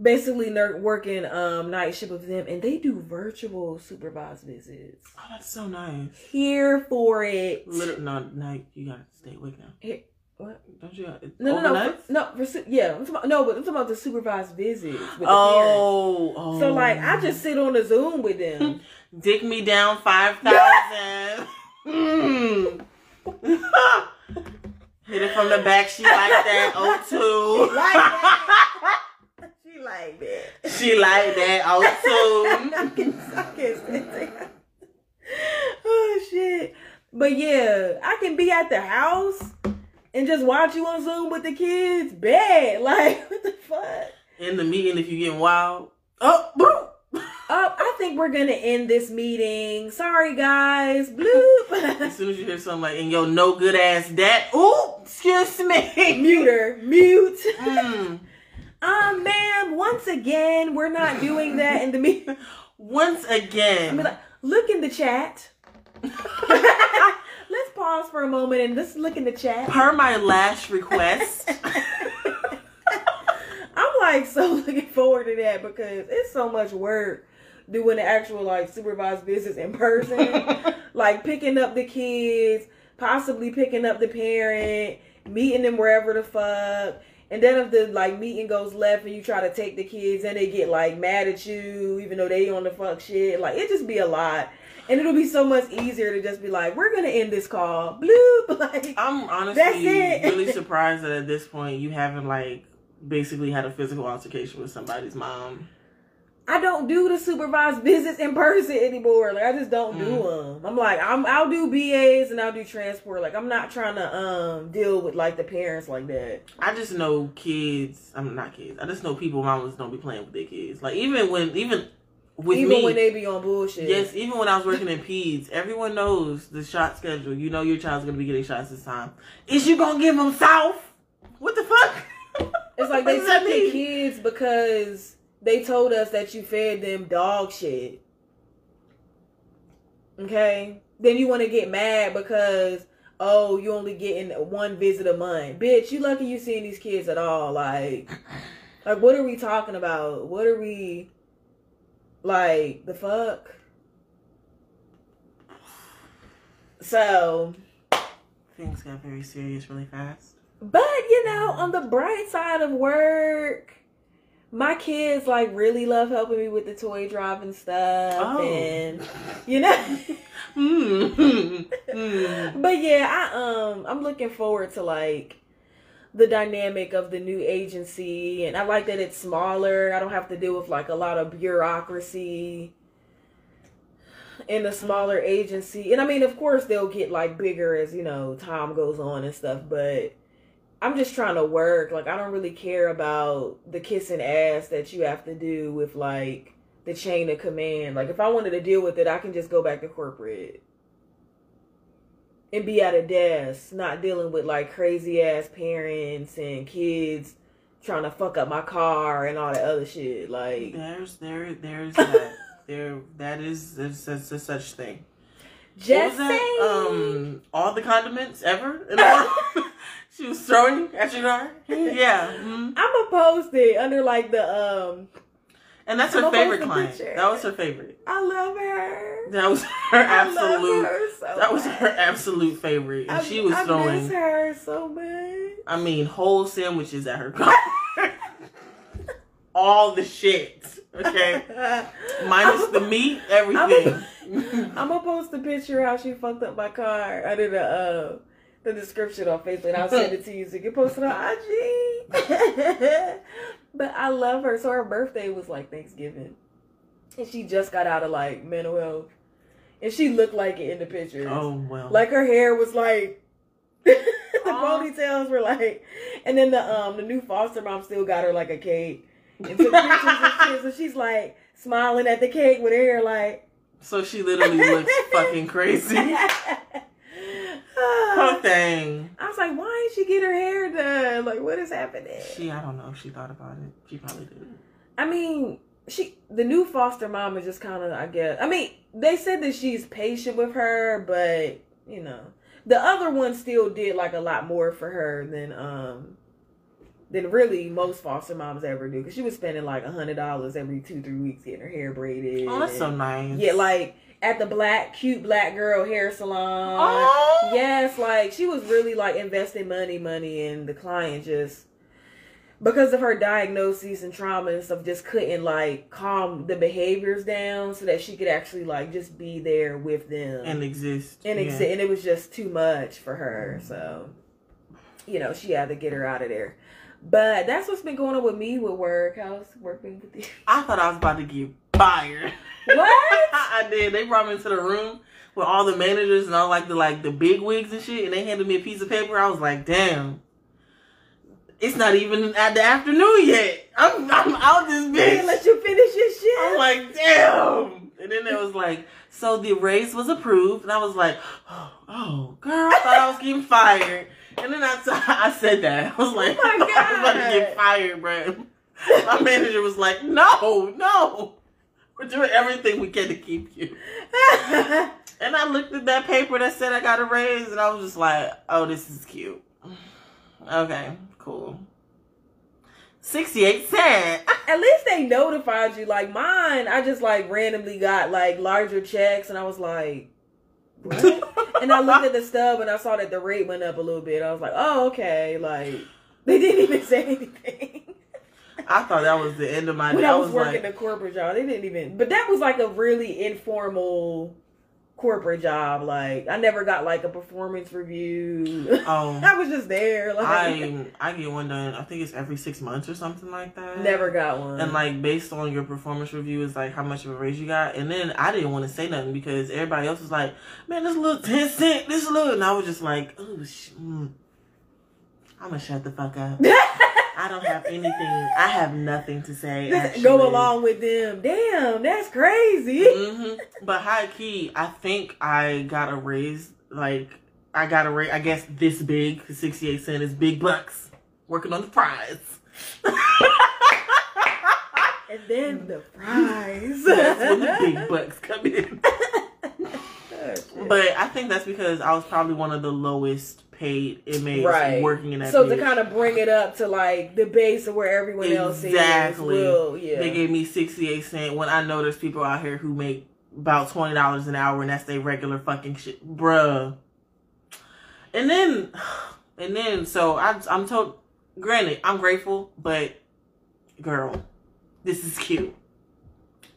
C: Basically, working um night shift with them, and they do virtual supervised visits.
B: Oh, that's so nice.
C: Here for it.
B: Literally, no, night you gotta stay awake now.
C: Here- what?
B: Don't you?
C: No, no, no, no. For, yeah, I'm talking no, but I'm talking about the supervised visits with the.
B: Oh, oh.
C: So like, I just sit on the Zoom with them.
B: dick me down five thousand. mm. Hit it from the back. She like that. Oh two.
C: Like that. She like that.
B: she like that.
C: I
B: Oh
C: can't, I can't stand that. Oh shit! But yeah, I can be at the house and just watch you on Zoom with the kids. Bad, like what the fuck?
B: In the meeting, if you getting wild. Oh, boo.
C: Oh, I think we're gonna end this meeting. Sorry, guys. Bloop.
B: As soon as you hear something like, "and yo, no good ass dad," ooh, excuse me,
C: Muter. Mute.
B: Mm.
C: Um, ma'am, once again, we're not doing that in the meeting.
B: Once again.
C: I mean, like, look in the chat. Let's pause for a moment and let's look in the chat.
B: per my last request.
C: I'm like so looking forward to that because it's so much work doing the actual like supervised visits in person, like picking up the kids, possibly picking up the parent, meeting them wherever the fuck. And then if the like meeting goes left and you try to take the kids and they get like mad at you, even though they on the fuck shit, like it just be a lot. And it'll be so much easier to just be like, we're gonna end this call. Bloop. Like
B: I'm honestly really surprised that at this point you haven't like basically had a physical altercation with somebody's mom.
C: I don't do the supervised visits in person anymore. Like I just don't do
B: Mm.
C: them. I'm like I'm I'll do BAs and I'll do transport. Like I'm not trying to um deal with like the parents like that.
B: I just know kids. I'm not kids. I just know people mamas don't be playing with their kids. Like even when even with
C: Even
B: me.
C: when they be on bullshit.
B: Yes, even when I was working in peds, everyone knows the shot schedule. You know your child's gonna be getting shots this time. Is you gonna give them south? What the fuck?
C: It's like they took the kids because they told us that you fed them dog shit. Okay? Then you want to get mad because oh, you only getting one visit a month. Bitch, you lucky you seeing these kids at all. Like like what are we talking about? What are we like the fuck? So
B: Things got very serious really fast.
C: But you know, on the bright side of work, my kids like really love helping me with the toy drive and stuff,
B: Oh.
C: and you know.
B: Mm. Mm.
C: but yeah, I um, I'm looking forward to like the dynamic of the new agency, and I like that it's smaller. I don't have to deal with like a lot of bureaucracy in a smaller agency. And I mean, of course, they'll get like bigger as you know time goes on and stuff. But I'm just trying to work. Like, I don't really care about the kissing ass that you have to do with like the chain of command. Like, if I wanted to deal with it, I can just go back to corporate and be at a desk, not dealing with like crazy ass parents and kids trying to fuck up my car and all that other shit. Like,
B: There's there there's that. there that is that's a such thing. What
C: Just
B: was that?
C: saying.
B: Um, all the condiments ever in the world. she was throwing at your car. Yeah, mhm.
C: I'm post it under like the um.
B: and that's
C: I'm
B: her favorite client.
C: picture.
B: That was her favorite.
C: I love her.
B: That was her
C: I love
B: absolute.
C: her so
B: That was her absolute favorite, and
C: I,
B: she was
C: I
B: throwing.
C: miss her so much.
B: I mean, whole sandwiches at her car. all the shit. Okay, minus the meat, everything.
C: I'm gonna post a picture how she fucked up my car under the uh the description on Facebook. and I'll send it to you so you can post it on IG. but I love her. So her birthday was like Thanksgiving, and she just got out of like mental health, and she looked like it in the pictures.
B: oh well.
C: Like her hair was like the
B: Aw.
C: ponytails were like, and then the um the new foster mom still got her like a cake and took pictures and shit. So she's like smiling at the cake with her hair like.
B: so she literally looks fucking crazy. Oh thing.
C: I was like, why didn't she get her hair done? Like, what is happening?
B: She, I don't know if she thought about it. She probably did.
C: I mean, she the new foster mom is just kind of, I guess. I mean, they said that she's patient with her, but you know, the other one still did like a lot more for her than um than really most foster moms ever do. Because she was spending like a hundred dollars every two three weeks getting her hair braided.
B: Oh, that's so nice.
C: Yeah, like at the black cute black girl hair salon.
B: Oh.
C: Yes, like she was really like investing money, money, and the client just because of her diagnoses and trauma and stuff, just couldn't like calm the behaviors down so that she could actually like just be there with them
B: and exist.
C: and
B: yeah.
C: and it was just too much for her. So, you know, she had to get her out of there. But that's what's been going on with me with work. How's working with you?
B: I thought I was about to get fired.
C: What?
B: I did. They brought me into the room with all the managers and all like the like the big wigs and shit, and they handed me a piece of paper. I was like, damn. It's not even at the afternoon yet. I'm I'm out this
C: They
B: bitch.
C: didn't let you finish your shit.
B: I'm like, damn. And then it was like, so the raise was approved, and I was like, oh, oh girl, I thought I was getting fired. And then I, t- I said that. I was like,
C: Oh my
B: I was about to get fired, bro. My manager was like, no, no. We're doing everything we can to keep you. And I looked at that paper that said I got a raise, and I was just like, oh, this is cute. Okay, cool. 68 cent.
C: At least they notified you. Like mine, I just like randomly got like larger checks, and I was like, what? and I looked at the stub, and I saw that the rate went up a little bit. I was like, oh okay. Like they didn't even say anything.
B: I thought that was the end of my day.
C: when
B: I
C: was,
B: was
C: working
B: like,
C: a corporate job, they didn't even. But that was like a really informal corporate job. Like I never got like a performance review.
B: oh.
C: I was just there. Like
B: I I get one done. I think it's every six months or something like that.
C: never got one.
B: And like based on your performance review is like how much of a raise you got. And then I didn't want to say nothing because everybody else was like, "Man, this little ten cent, this little," and I was just like, "Oh, sh- mm. I'm gonna shut the fuck up. I don't have anything. I have nothing to say. Actually.
C: go along with them. Damn, that's crazy.
B: hmm But high key, I think I got a raise. Like I got a raise. I guess this big, 68 cent is big bucks. Working on the prize.
C: And then the fries.
B: That's when the big bucks come in.
C: Shit.
B: But I think that's because I was probably one of the lowest paid inmates
C: right.
B: working in that.
C: so to kind of bring it up to like the base of where everyone else
B: Exactly.
C: is. Will, yeah.
B: They gave me 68 cent when I know there's people out here who make about $20 an hour and that's their regular fucking shit. Bruh. And then, and then, so I, I'm told, granted, I'm grateful, but girl, this is cute.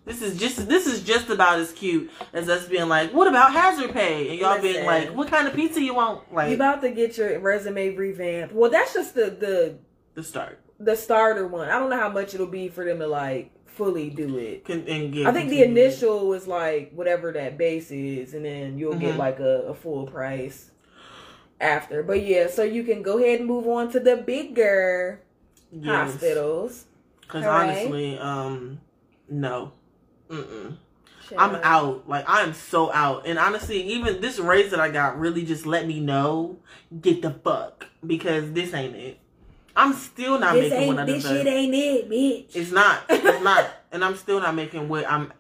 B: This is just this is just about as cute as us being like, what about hazard pay? And y'all being like, what kind of pizza you want? Like
C: you about to get your resume revamped. Well, that's just the the
B: the start.
C: the starter one. I don't know how much it'll be for them to like fully do it.
B: Can, and get
C: I think the initial was like whatever that base is, and then you'll get
B: Mhm.
C: like a, a full price after. But yeah, so you can go ahead and move on to the bigger
B: Yes.
C: hospitals.
B: Because honestly, um, no. Mm-mm. I'm out. Like I'm so out. And honestly, even this raise that I got really just let me know get the fuck because this ain't it. I'm still not
C: This
B: making what I
C: ain't this shit ain't it, bitch.
B: It's not. It's not. And I'm still not making what I'm.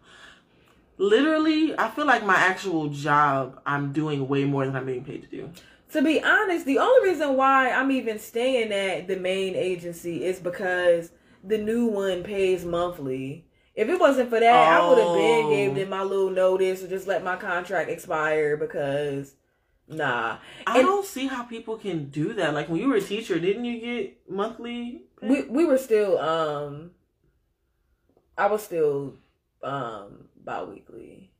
B: literally, I feel like my actual job, I'm doing way more than I'm being paid to do.
C: To be honest, the only reason why I'm even staying at the main agency is because the new one pays monthly. If it wasn't for that, I would have been
B: Oh.
C: gave them my little notice or just let my contract expire because nah.
B: I
C: And-
B: don't see how people can do that. Like when you were a teacher, didn't you get monthly? Pay?
C: We we were still um I was still um bi-weekly.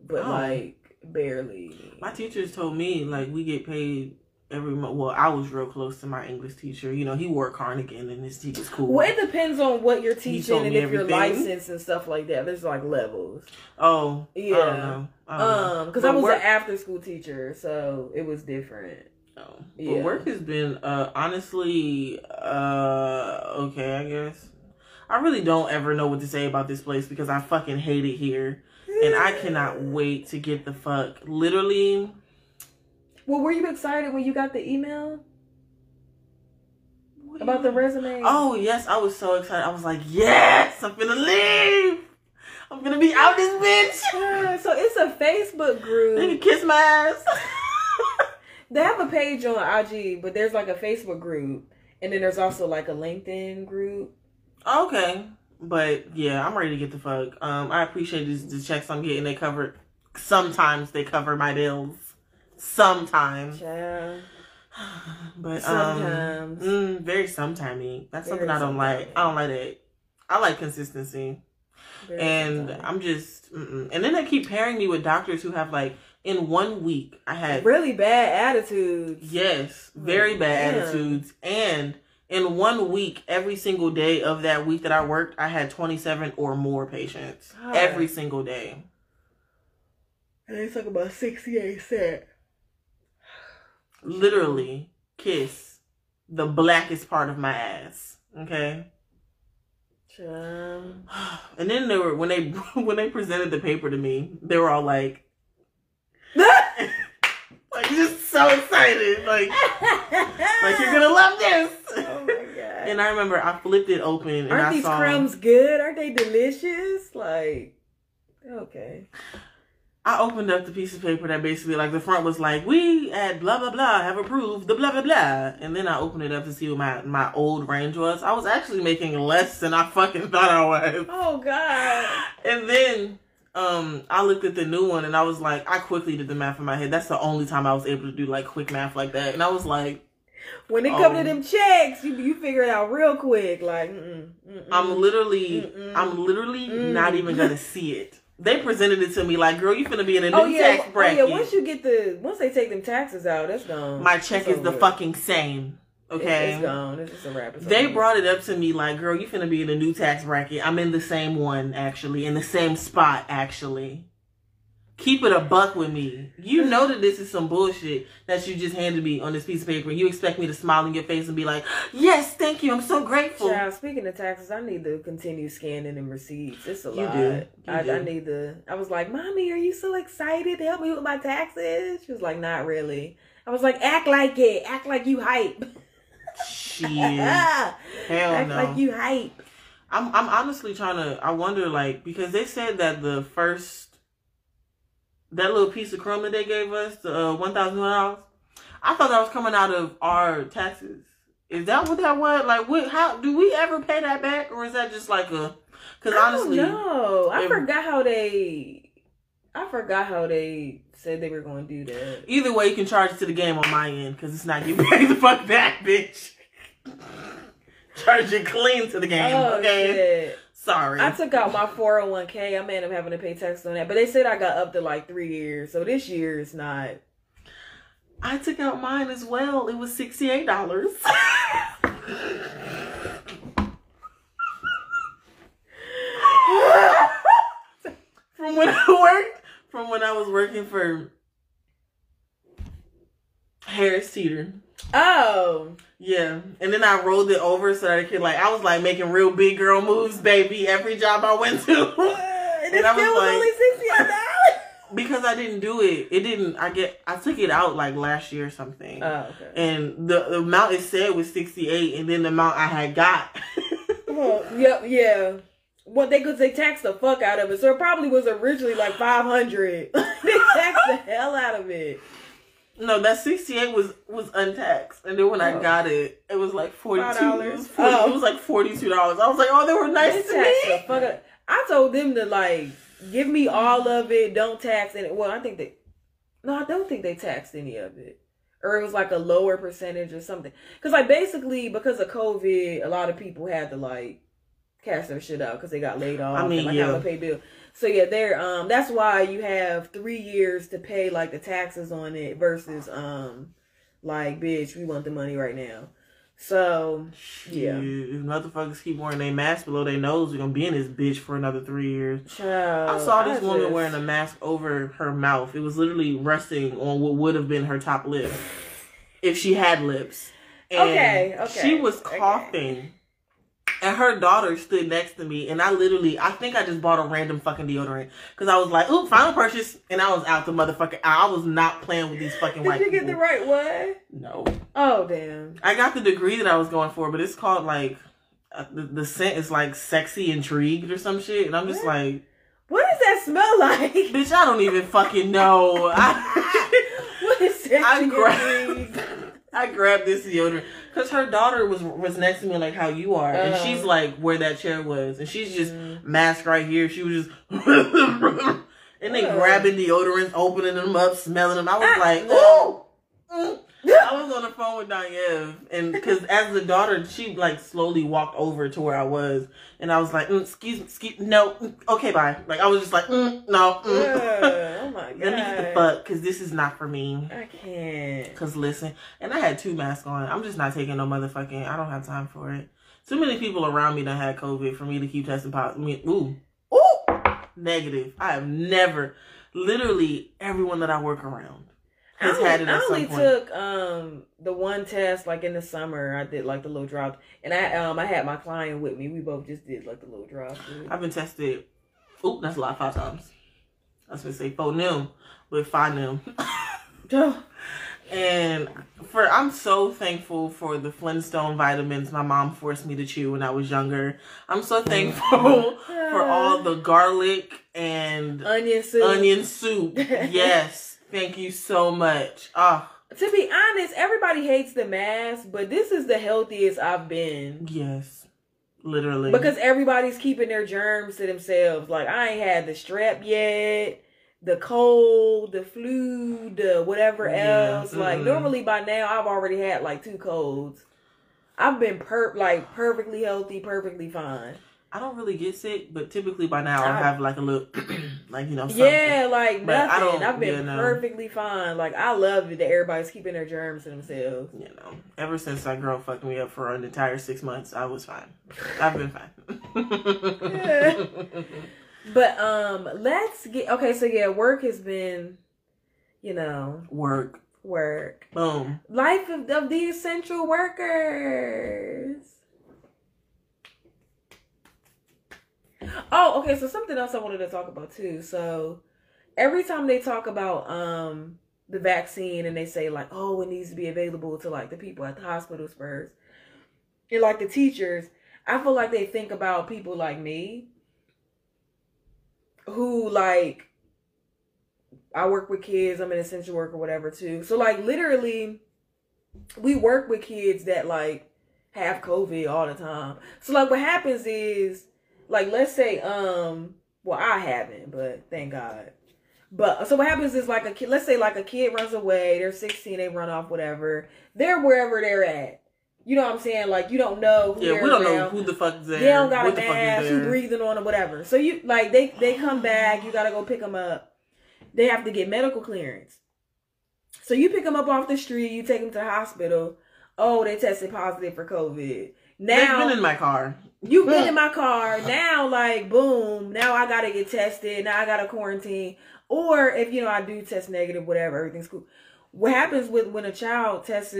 C: But
B: Oh.
C: like barely.
B: My teachers told me like we get paid every. Well, I was real close to my English teacher. You know, he wore a cardigan and his teacher's cool.
C: Well, it depends on what you're teaching and if you're licensed and stuff like that. There's like levels.
B: oh,
C: Yeah.
B: I don't know. I don't.
C: Um, because I was
B: work-
C: an after school teacher, so it was different.
B: Oh,
C: Yeah.
B: But work has been uh honestly uh okay, I guess. I really don't ever know what to say about this place because I fucking hate it here. And I cannot wait to get the fuck literally
C: Well, were you excited when you got the email about the resume?
B: Oh yes, I was so excited. I was like, yes, I'm gonna leave. I'm gonna be out this bitch.
C: Yeah, so it's a Facebook group.
B: kiss my ass.
C: They have a page on IG, but there's like a Facebook group, and then there's also like a LinkedIn group.
B: okay, but yeah, I'm ready to get the fuck. Um, I appreciate this, the checks I'm getting. They cover. Sometimes they cover my bills. Sometimes,
C: Yeah.
B: but
C: Sometimes.
B: um, mm, very sometimey. That's something I don't like. I don't like that. I like consistency.
C: Very
B: and
C: sometimes.
B: I'm just, mm-mm. and then they keep pairing me with doctors who have like in one week I had
C: really bad attitudes.
B: yes, very bad attitudes, and in one week, every single day of that week that I worked, I had 27 or more patients
C: God.
B: every single day.
C: And they talk about 68 cent.
B: Literally, kiss the blackest part of my ass. Okay. And then they were when they when they presented the paper to me, they were all like, like just so excited, like like you're gonna love this.
C: Oh my god.
B: And I remember I flipped it open and
C: Aren't
B: I
C: these
B: saw
C: crumbs good? Aren't they delicious? Like, okay.
B: I opened up the piece of paper that basically like the front was like we at blah blah blah have approved the blah blah blah, and then I opened it up to see what my my old range was. I was actually making less than I fucking thought I was.
C: Oh god.
B: And then um I looked at the new one and I was like, I quickly did the math in my head. That's the only time I was able to do like quick math like that. And I was like,
C: When it come
B: Oh.
C: to them checks, you you figure it out real quick. Like, mm-mm, mm-mm.
B: I'm literally
C: Mm-mm.
B: I'm literally
C: Mm. mm.
B: not even mm. gonna see it. They presented it to me like, girl, you finna be in a new
C: oh yeah,
B: tax
C: oh
B: bracket.
C: yeah. Once you get the once they take them taxes out, that's gone.
B: my check
C: It's
B: is the fucking same. Okay.
C: it's gone. It's just a wrap. It's
B: They
C: over.
B: brought it up to me like, girl, you finna be in a new tax bracket. I'm in the same one, actually, in the same spot, actually. Keep it a buck with me. You know that this is some bullshit that you just handed me on this piece of paper. You expect me to smile in your face and be like, yes, thank you, I'm so grateful.
C: Child, speaking of taxes, I need to continue scanning and receipts. It's a
B: You
C: lot.
B: do. You
C: I,
B: do.
C: I need to. I was like, "Mommy, are you so excited to help me with my taxes?" She was like, "Not really." I was like, "Act like it. Act like you hype.
B: Shit.
C: Act
B: Hell no.
C: Act like you hype."
B: I'm I'm honestly trying to I wonder like because they said that the first that little piece of crumb that they gave us, the uh, one thousand dollars, I thought that was coming out of our taxes. Is that what that was? Like, what? How do we ever pay that back, or is that just like a? Because honestly,
C: no, I forgot how they. I forgot how they said they were going to do that.
B: either way, you can charge it to the game on my end because it's not getting paid the fuck back, bitch. charge it clean to the game,
C: Oh
B: okay?
C: shit!
B: Sorry.
C: I took out my 401k. I may end up having to pay tax on that, but they said I got up to like three years, so this year is not.
B: I took out mine as well. It was sixty eight dollars. from when I worked, from when I was working for Harris Teeter.
C: Oh,
B: Yeah, and then I rolled it over so that I could like I was like making real big girl moves, baby. Every job I went to.
C: and
B: I
C: still
B: was like-
C: only sixty eight dollars.
B: because I didn't do it. It didn't. I get. I took it out like last year or something.
C: Oh, okay.
B: and the, the amount it said was 68 and then the amount i had got
C: Well, yep, yeah. Well, they could they taxed the fuck out of it. So it probably was originally like five hundred. they taxed the hell out of it.
B: No, that sixty eight was was untaxed, and then when I
C: Oh.
B: got it, it was like forty two.
C: $5?
B: It was, 40,
C: Oh.
B: it was like forty two dollars. I was like, oh, they were
C: They
B: nice to
C: taxed the
B: me.
C: fuck. I told them to like give me all of it. Don't tax it. Well, I think they. No, I don't think they taxed any of it. Or it was like a lower percentage or something. Because like basically because of COVID, a lot of people had to like cash their shit out because they got laid off.
B: I mean,
C: and, like,
B: yeah.
C: to pay bill. So yeah, they're um that's why you have three years to pay like the taxes on it versus um like bitch we want the money right now. So Yeah.
B: If motherfuckers keep wearing their mask below their nose, we're gonna be in this bitch for another three years.
C: child,
B: I saw this woman
C: just-
B: wearing a mask over her mouth. It was literally resting on what would have been her top lip if she had lips. And
C: Okay, okay,
B: She was
C: okay.
B: And her daughter stood next to me, and I literally, I think I just bought a random fucking deodorant because I was like, "Ooh, final purchase," and I was out the motherfucker. I was not playing with these fucking white
C: Did you get
B: people.
C: the right one?
B: No,
C: Oh damn.
B: I got the degree that I was going for, but it's called like uh, the, the scent is like sexy intrigued or some shit, and I'm just
C: What?
B: like,
C: What does that smell like?
B: bitch, I don't even fucking know. I,
C: what is that?
B: I grabbed. I grabbed this deodorant because her daughter was was next to me like how you are, and
C: Uh-huh.
B: she's like where that chair was, and she's just
C: Mm.
B: masked right here. She was just. And they grabbing deodorants, opening them up, smelling them. I was
C: Ah,
B: like, oh. I was on the phone with Diane, and because as the daughter, she like slowly walked over to where I was, and I was like, mm, "Excuse, excuse, no, mm, okay, bye." Like I was just like, mm, "No, mm.
C: Oh my god.
B: let me get the fuck," because this is not for me.
C: I can't.
B: Cause listen, and I had two masks on. I'm just not taking no motherfucking. I don't have time for it. Too many people around me that had COVID for me to keep testing positive. I mean, ooh, ooh, negative. I have never, literally, everyone that I work around has
C: only,
B: had it
C: I
B: at
C: only
B: some point.
C: took um the one test like in the summer. I did like the little drop, and I um I had my client with me. We both just did like the little drop.
B: I've been tested. Oop, that's a lot. Five times. I was gonna say four new, but five nim. And for I'm so thankful for the Flintstone vitamins my mom forced me to chew when I was younger. I'm so thankful for all the garlic and
C: onion soup.
B: onion soup. Yes. Thank you so much. Ah,
C: To be honest, everybody hates the mask, but this is the healthiest I've been.
B: yes. Literally.
C: Because everybody's keeping their germs to themselves. Like I ain't had the strep yet, the cold, the flu, the whatever
B: Yeah,
C: else. Like
B: mm-mm.
C: normally by now I've already had like two colds. I've been per like perfectly healthy, perfectly fine.
B: I don't really get sick, but typically by now I
C: I-
B: have like a little like, you know, something.
C: Yeah, like
B: But I
C: nothing.
B: don't-
C: I've been perfectly fine. Like I love it that everybody's keeping their germs to themselves.
B: You know, ever since that girl fucked me up for an entire six months, I was fine. I've been fine.
C: But um, let's get okay. So yeah, work has been, you know,
B: Work.
C: work.
B: Boom.
C: Life of, of the essential workers. Oh, okay. So something else I wanted to talk about too. So every time they talk about um the vaccine and they say like, oh, it needs to be available to like the people at the hospitals first, and like the teachers, I feel like they think about people like me who like I work with kids, I'm an essential worker, whatever too. So like literally we work with kids that like have COVID all the time. So like what happens is like let's say um well I haven't, but thank God. But so what happens is like a kid let's say like a kid runs away, they're 16, they run off, whatever. They're wherever they're at. You know what I'm saying? Like you don't know who
B: Yeah, we don't know who the fuck is there.
C: They don't got
B: what
C: a mask, who breathing on them, whatever. So you like they they come back, you gotta go pick them up. They have to get medical clearance. So you pick them up off the street, you take them to the hospital. Oh, they tested positive for COVID. Now They've
B: been in my car.
C: You've been in my car. Now, like, boom. Now I gotta get tested. Now I gotta quarantine. Or if you know I do test negative, whatever, everything's cool. What happens with when a child tests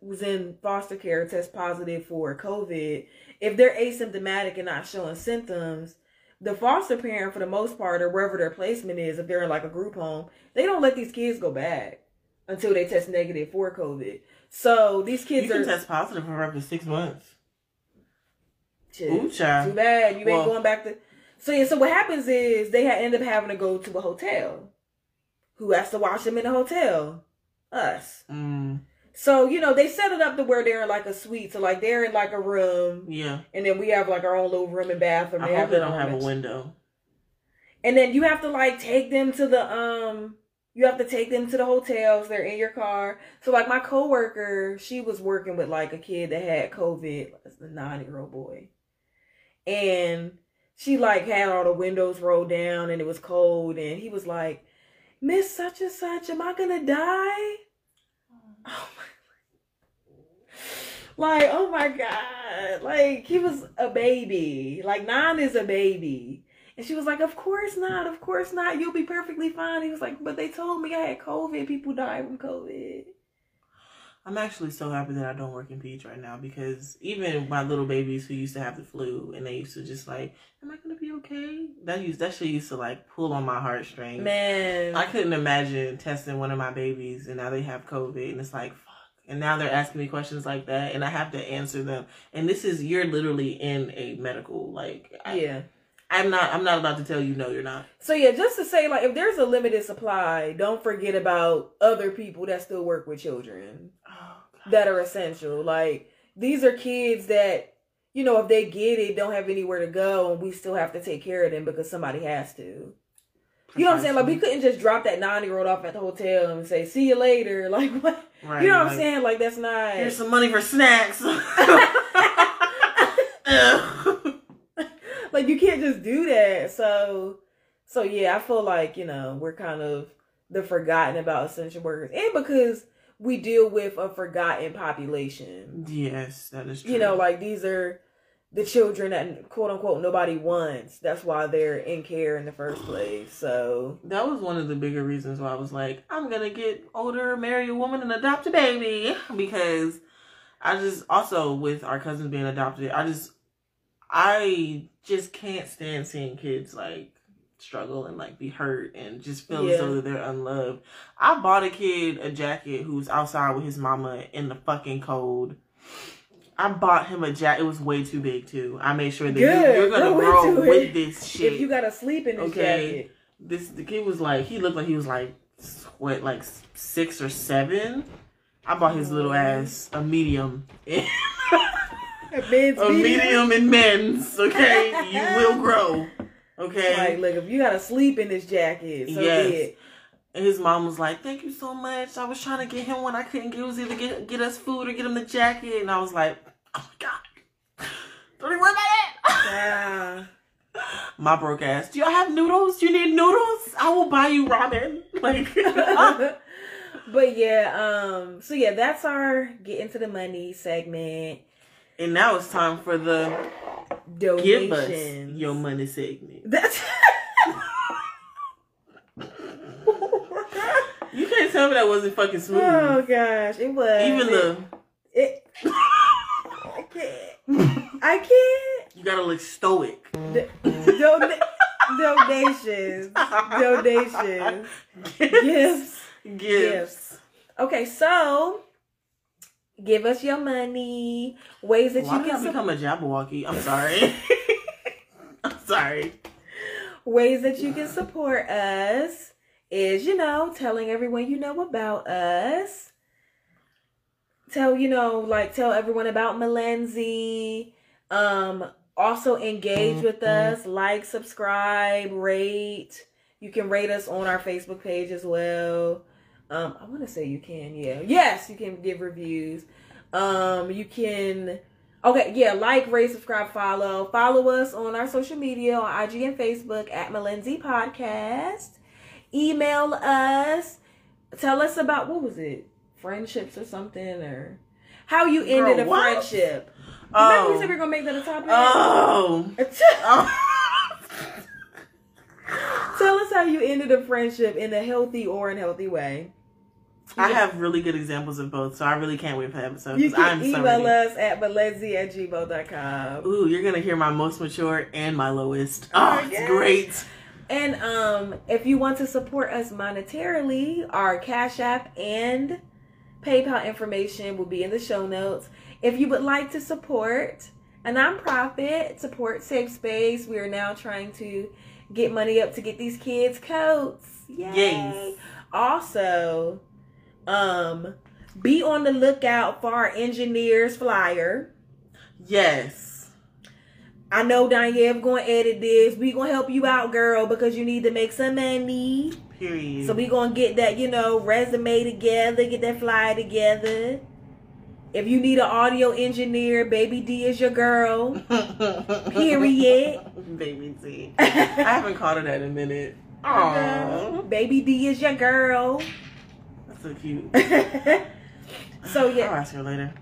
C: was in foster care, test positive for COVID? If they're asymptomatic and not showing symptoms, the foster parent, for the most part, or wherever their placement is, if they're in like a group home, they don't let these kids go back until they test negative for COVID. So these kids You
B: can
C: are
B: test positive for up to six months.
C: Shit.
B: Ooh, child.
C: Too bad you
B: Well-
C: ain't going back to. So yeah, so what happens is they ha- end up having to go to a hotel. Who has to watch them in the hotel? Us.
B: Mm,
C: So you know they set it up to where they're in like a suite. So like they're in like a room,
B: yeah.
C: and then we have like our own little room and bathroom.
B: I
C: They
B: hope they don't have a window.
C: And then you have to like take them to the um you have to take them to the hotels. They're in your car. So like my coworker, she was working with like a kid that had COVID, it's a nine year old boy. And she like had all the windows rolled down and it was cold and he was like, Miss such and such, am I gonna die? Oh like, oh my God. Like he was a baby. Like nine is a baby. And she was like, Of course not, of course not. You'll be perfectly fine. He was like, But they told me I had COVID. People die from COVID.
B: I'm actually so happy that I don't work in Peach right now because even my little babies who used to have the flu and they used to just like, Am I gonna be okay? That used that shit used to like pull on my heartstrings.
C: Man.
B: I couldn't imagine testing one of my babies and now they have COVID and it's like fuck. And now they're asking me questions like that and I have to answer them. And this is you're literally in a medical like I,
C: yeah.
B: I'm not I'm not about to tell you no you're not.
C: So yeah, just to say, like, if there's a limited supply, don't forget about other people that still work with children. That are essential. Like, these are kids that, you know, if they get it, don't have anywhere to go, and we still have to take care of them because somebody has to. You know what I'm saying? Like, we couldn't just drop that nine year old off at the hotel and say, "See you later." Like, what?
B: Right,
C: you know what I'm saying? Like, that's not.
B: Here's some money for snacks.
C: like you can't just do that. So so yeah, I feel like, you know, we're kind of the forgotten about essential workers. And because we deal with a forgotten population.
B: yes, that is true.
C: You know, like these are the children that quote unquote nobody wants. That's why they're in care in the first place. So
B: that was one of the bigger reasons why I was like, I'm gonna get older, marry a woman, and adopt a baby because I just also with our cousins being adopted, I just I just can't stand seeing kids like struggle and like be hurt and just feel
C: Yeah.
B: as though that they're unloved. I bought a kid a jacket who's outside with his mama in the fucking cold. I bought him a jacket. It was way too big too. I made sure that you- you're gonna
C: Go
B: grow with
C: it.
B: this shit
C: if you gotta sleep in this
B: Okay.
C: jacket.
B: this the kid was like he looked like he was like what like six or seven. I bought his little mm-hmm. ass a medium, a
C: Men's
B: medium in men's. Okay, you will grow. Okay,
C: Like, look, if you gotta sleep in this jacket, so
B: Yes. and his mom was like, "Thank you so much. I was trying to get him one I couldn't get. It was either get get us food or get him the jacket." And I was like, "Oh my god, don't even worry about it."
C: Yeah.
B: my broke ass. Do y'all have noodles? You need noodles? I will buy you ramen. Like.
C: but yeah, um, so yeah, that's our get into the money segment.
B: And now it's time for the
C: Donations.
B: give us your money segment.
C: That's
B: You can't tell me that wasn't fucking smooth.
C: oh gosh, it was
B: Even the
C: it. I can't. I can't.
B: you gotta look stoic.
C: D- dona- donations, donations, gifts,
B: Gifts.
C: gifts. Okay, so give us your money. Ways that
B: Why
C: you can
B: become a Jabberwocky? I'm sorry. I'm sorry.
C: ways that you can support us is you know telling everyone you know about us tell you know like tell everyone about Melenzi um also engage with us like subscribe rate you can rate us on our facebook page as well um i want to say you can yeah yes you can give reviews um you can Okay, yeah, like, rate, subscribe, follow. Follow us on our social media on IG and Facebook at Melenzi Podcast. Email us. Tell us about what was it? Friendships or something or how you ended
B: Girl,
C: a
B: what?
C: friendship. Remember we
B: Oh.
C: said we were gonna make that a topic?
B: Oh. oh.
C: Tell us how you ended a friendship in a healthy or unhealthy way.
B: I have really good examples of both, so I really can't wait for the episode.
C: You can
B: I'm so
C: email
B: ready.
C: us at melenzi at gmail.com.
B: Ooh, you're gonna hear my most mature and my lowest.
C: Oh
B: Oh, it's
C: gosh.
B: great.
C: And um, if you want to support us monetarily, our Cash App and PayPal information will be in the show notes. If you would like to support a nonprofit support safe space. We are now trying to get money up to get these kids coats. Yay!
B: Yes.
C: Also, um, be on the lookout for our engineers flyer.
B: Yes.
C: I know Danielle gonna edit this. We gonna help you out, girl, because you need to make some money.
B: Period.
C: So we gonna get that, you know, resume together, get that flyer together. If you need an audio engineer, Baby D is your girl. Period.
B: Baby D. I haven't called her that in a minute. Aww.
C: Baby D is your girl.
B: So cute.
C: so yeah, I'll
B: ask her later.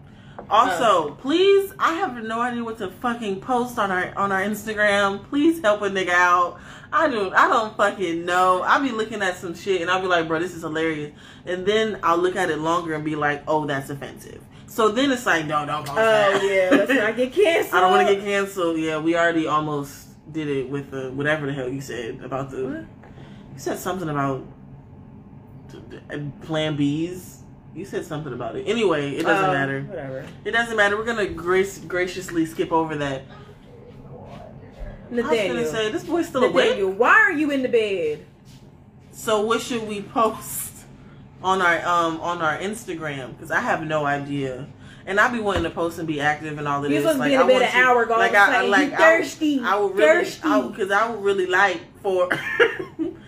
B: Also, oh. please, I have no idea what to fucking post on our on our Instagram. Please help a nigga out. I do I don't fucking know. I'll be looking at some shit and I'll be like, bro, this is hilarious. And then I'll look at it longer and be like, oh, that's offensive. So then it's like, no, don't post
C: oh yeah, let's not get canceled.
B: I don't want to get canceled. Yeah, we already almost did it with the whatever the hell you said about the.
C: What?
B: You said something about Plan Bs. You said something about it. Anyway, it doesn't
C: Oh,
B: matter.
C: Whatever.
B: It doesn't matter. We're gonna grace graciously skip over that. I was gonna say this boy's still awake.
C: Why are you in the bed?
B: So what should we post on our um on our Instagram? Because I have no idea. And I'd be wanting to post and be active and all of
C: You're
B: this.
C: supposed to be in
B: I
C: bed an
B: you-
C: hour ago.
B: Like
C: Like,
B: I,
C: you
B: like I,
C: thirsty.
B: I would really,
C: thirsty.
B: because I, would really like for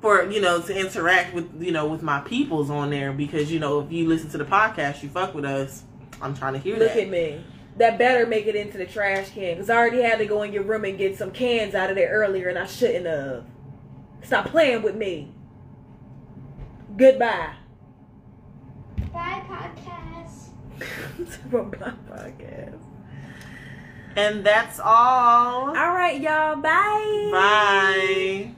B: for you know to interact with you know with my peoples on there because you know if you listen to the podcast, you fuck with us. I'm trying to hear
C: Look
B: that.
C: at me. That better make it into the trash can. Because I already had to go in your room and get some cans out of there earlier and I shouldn't have. Stop playing with me. Goodbye.
A: Bye, podcast.
C: From my podcast.
B: And that's all.
C: All right, y'all. Bye.
B: Bye.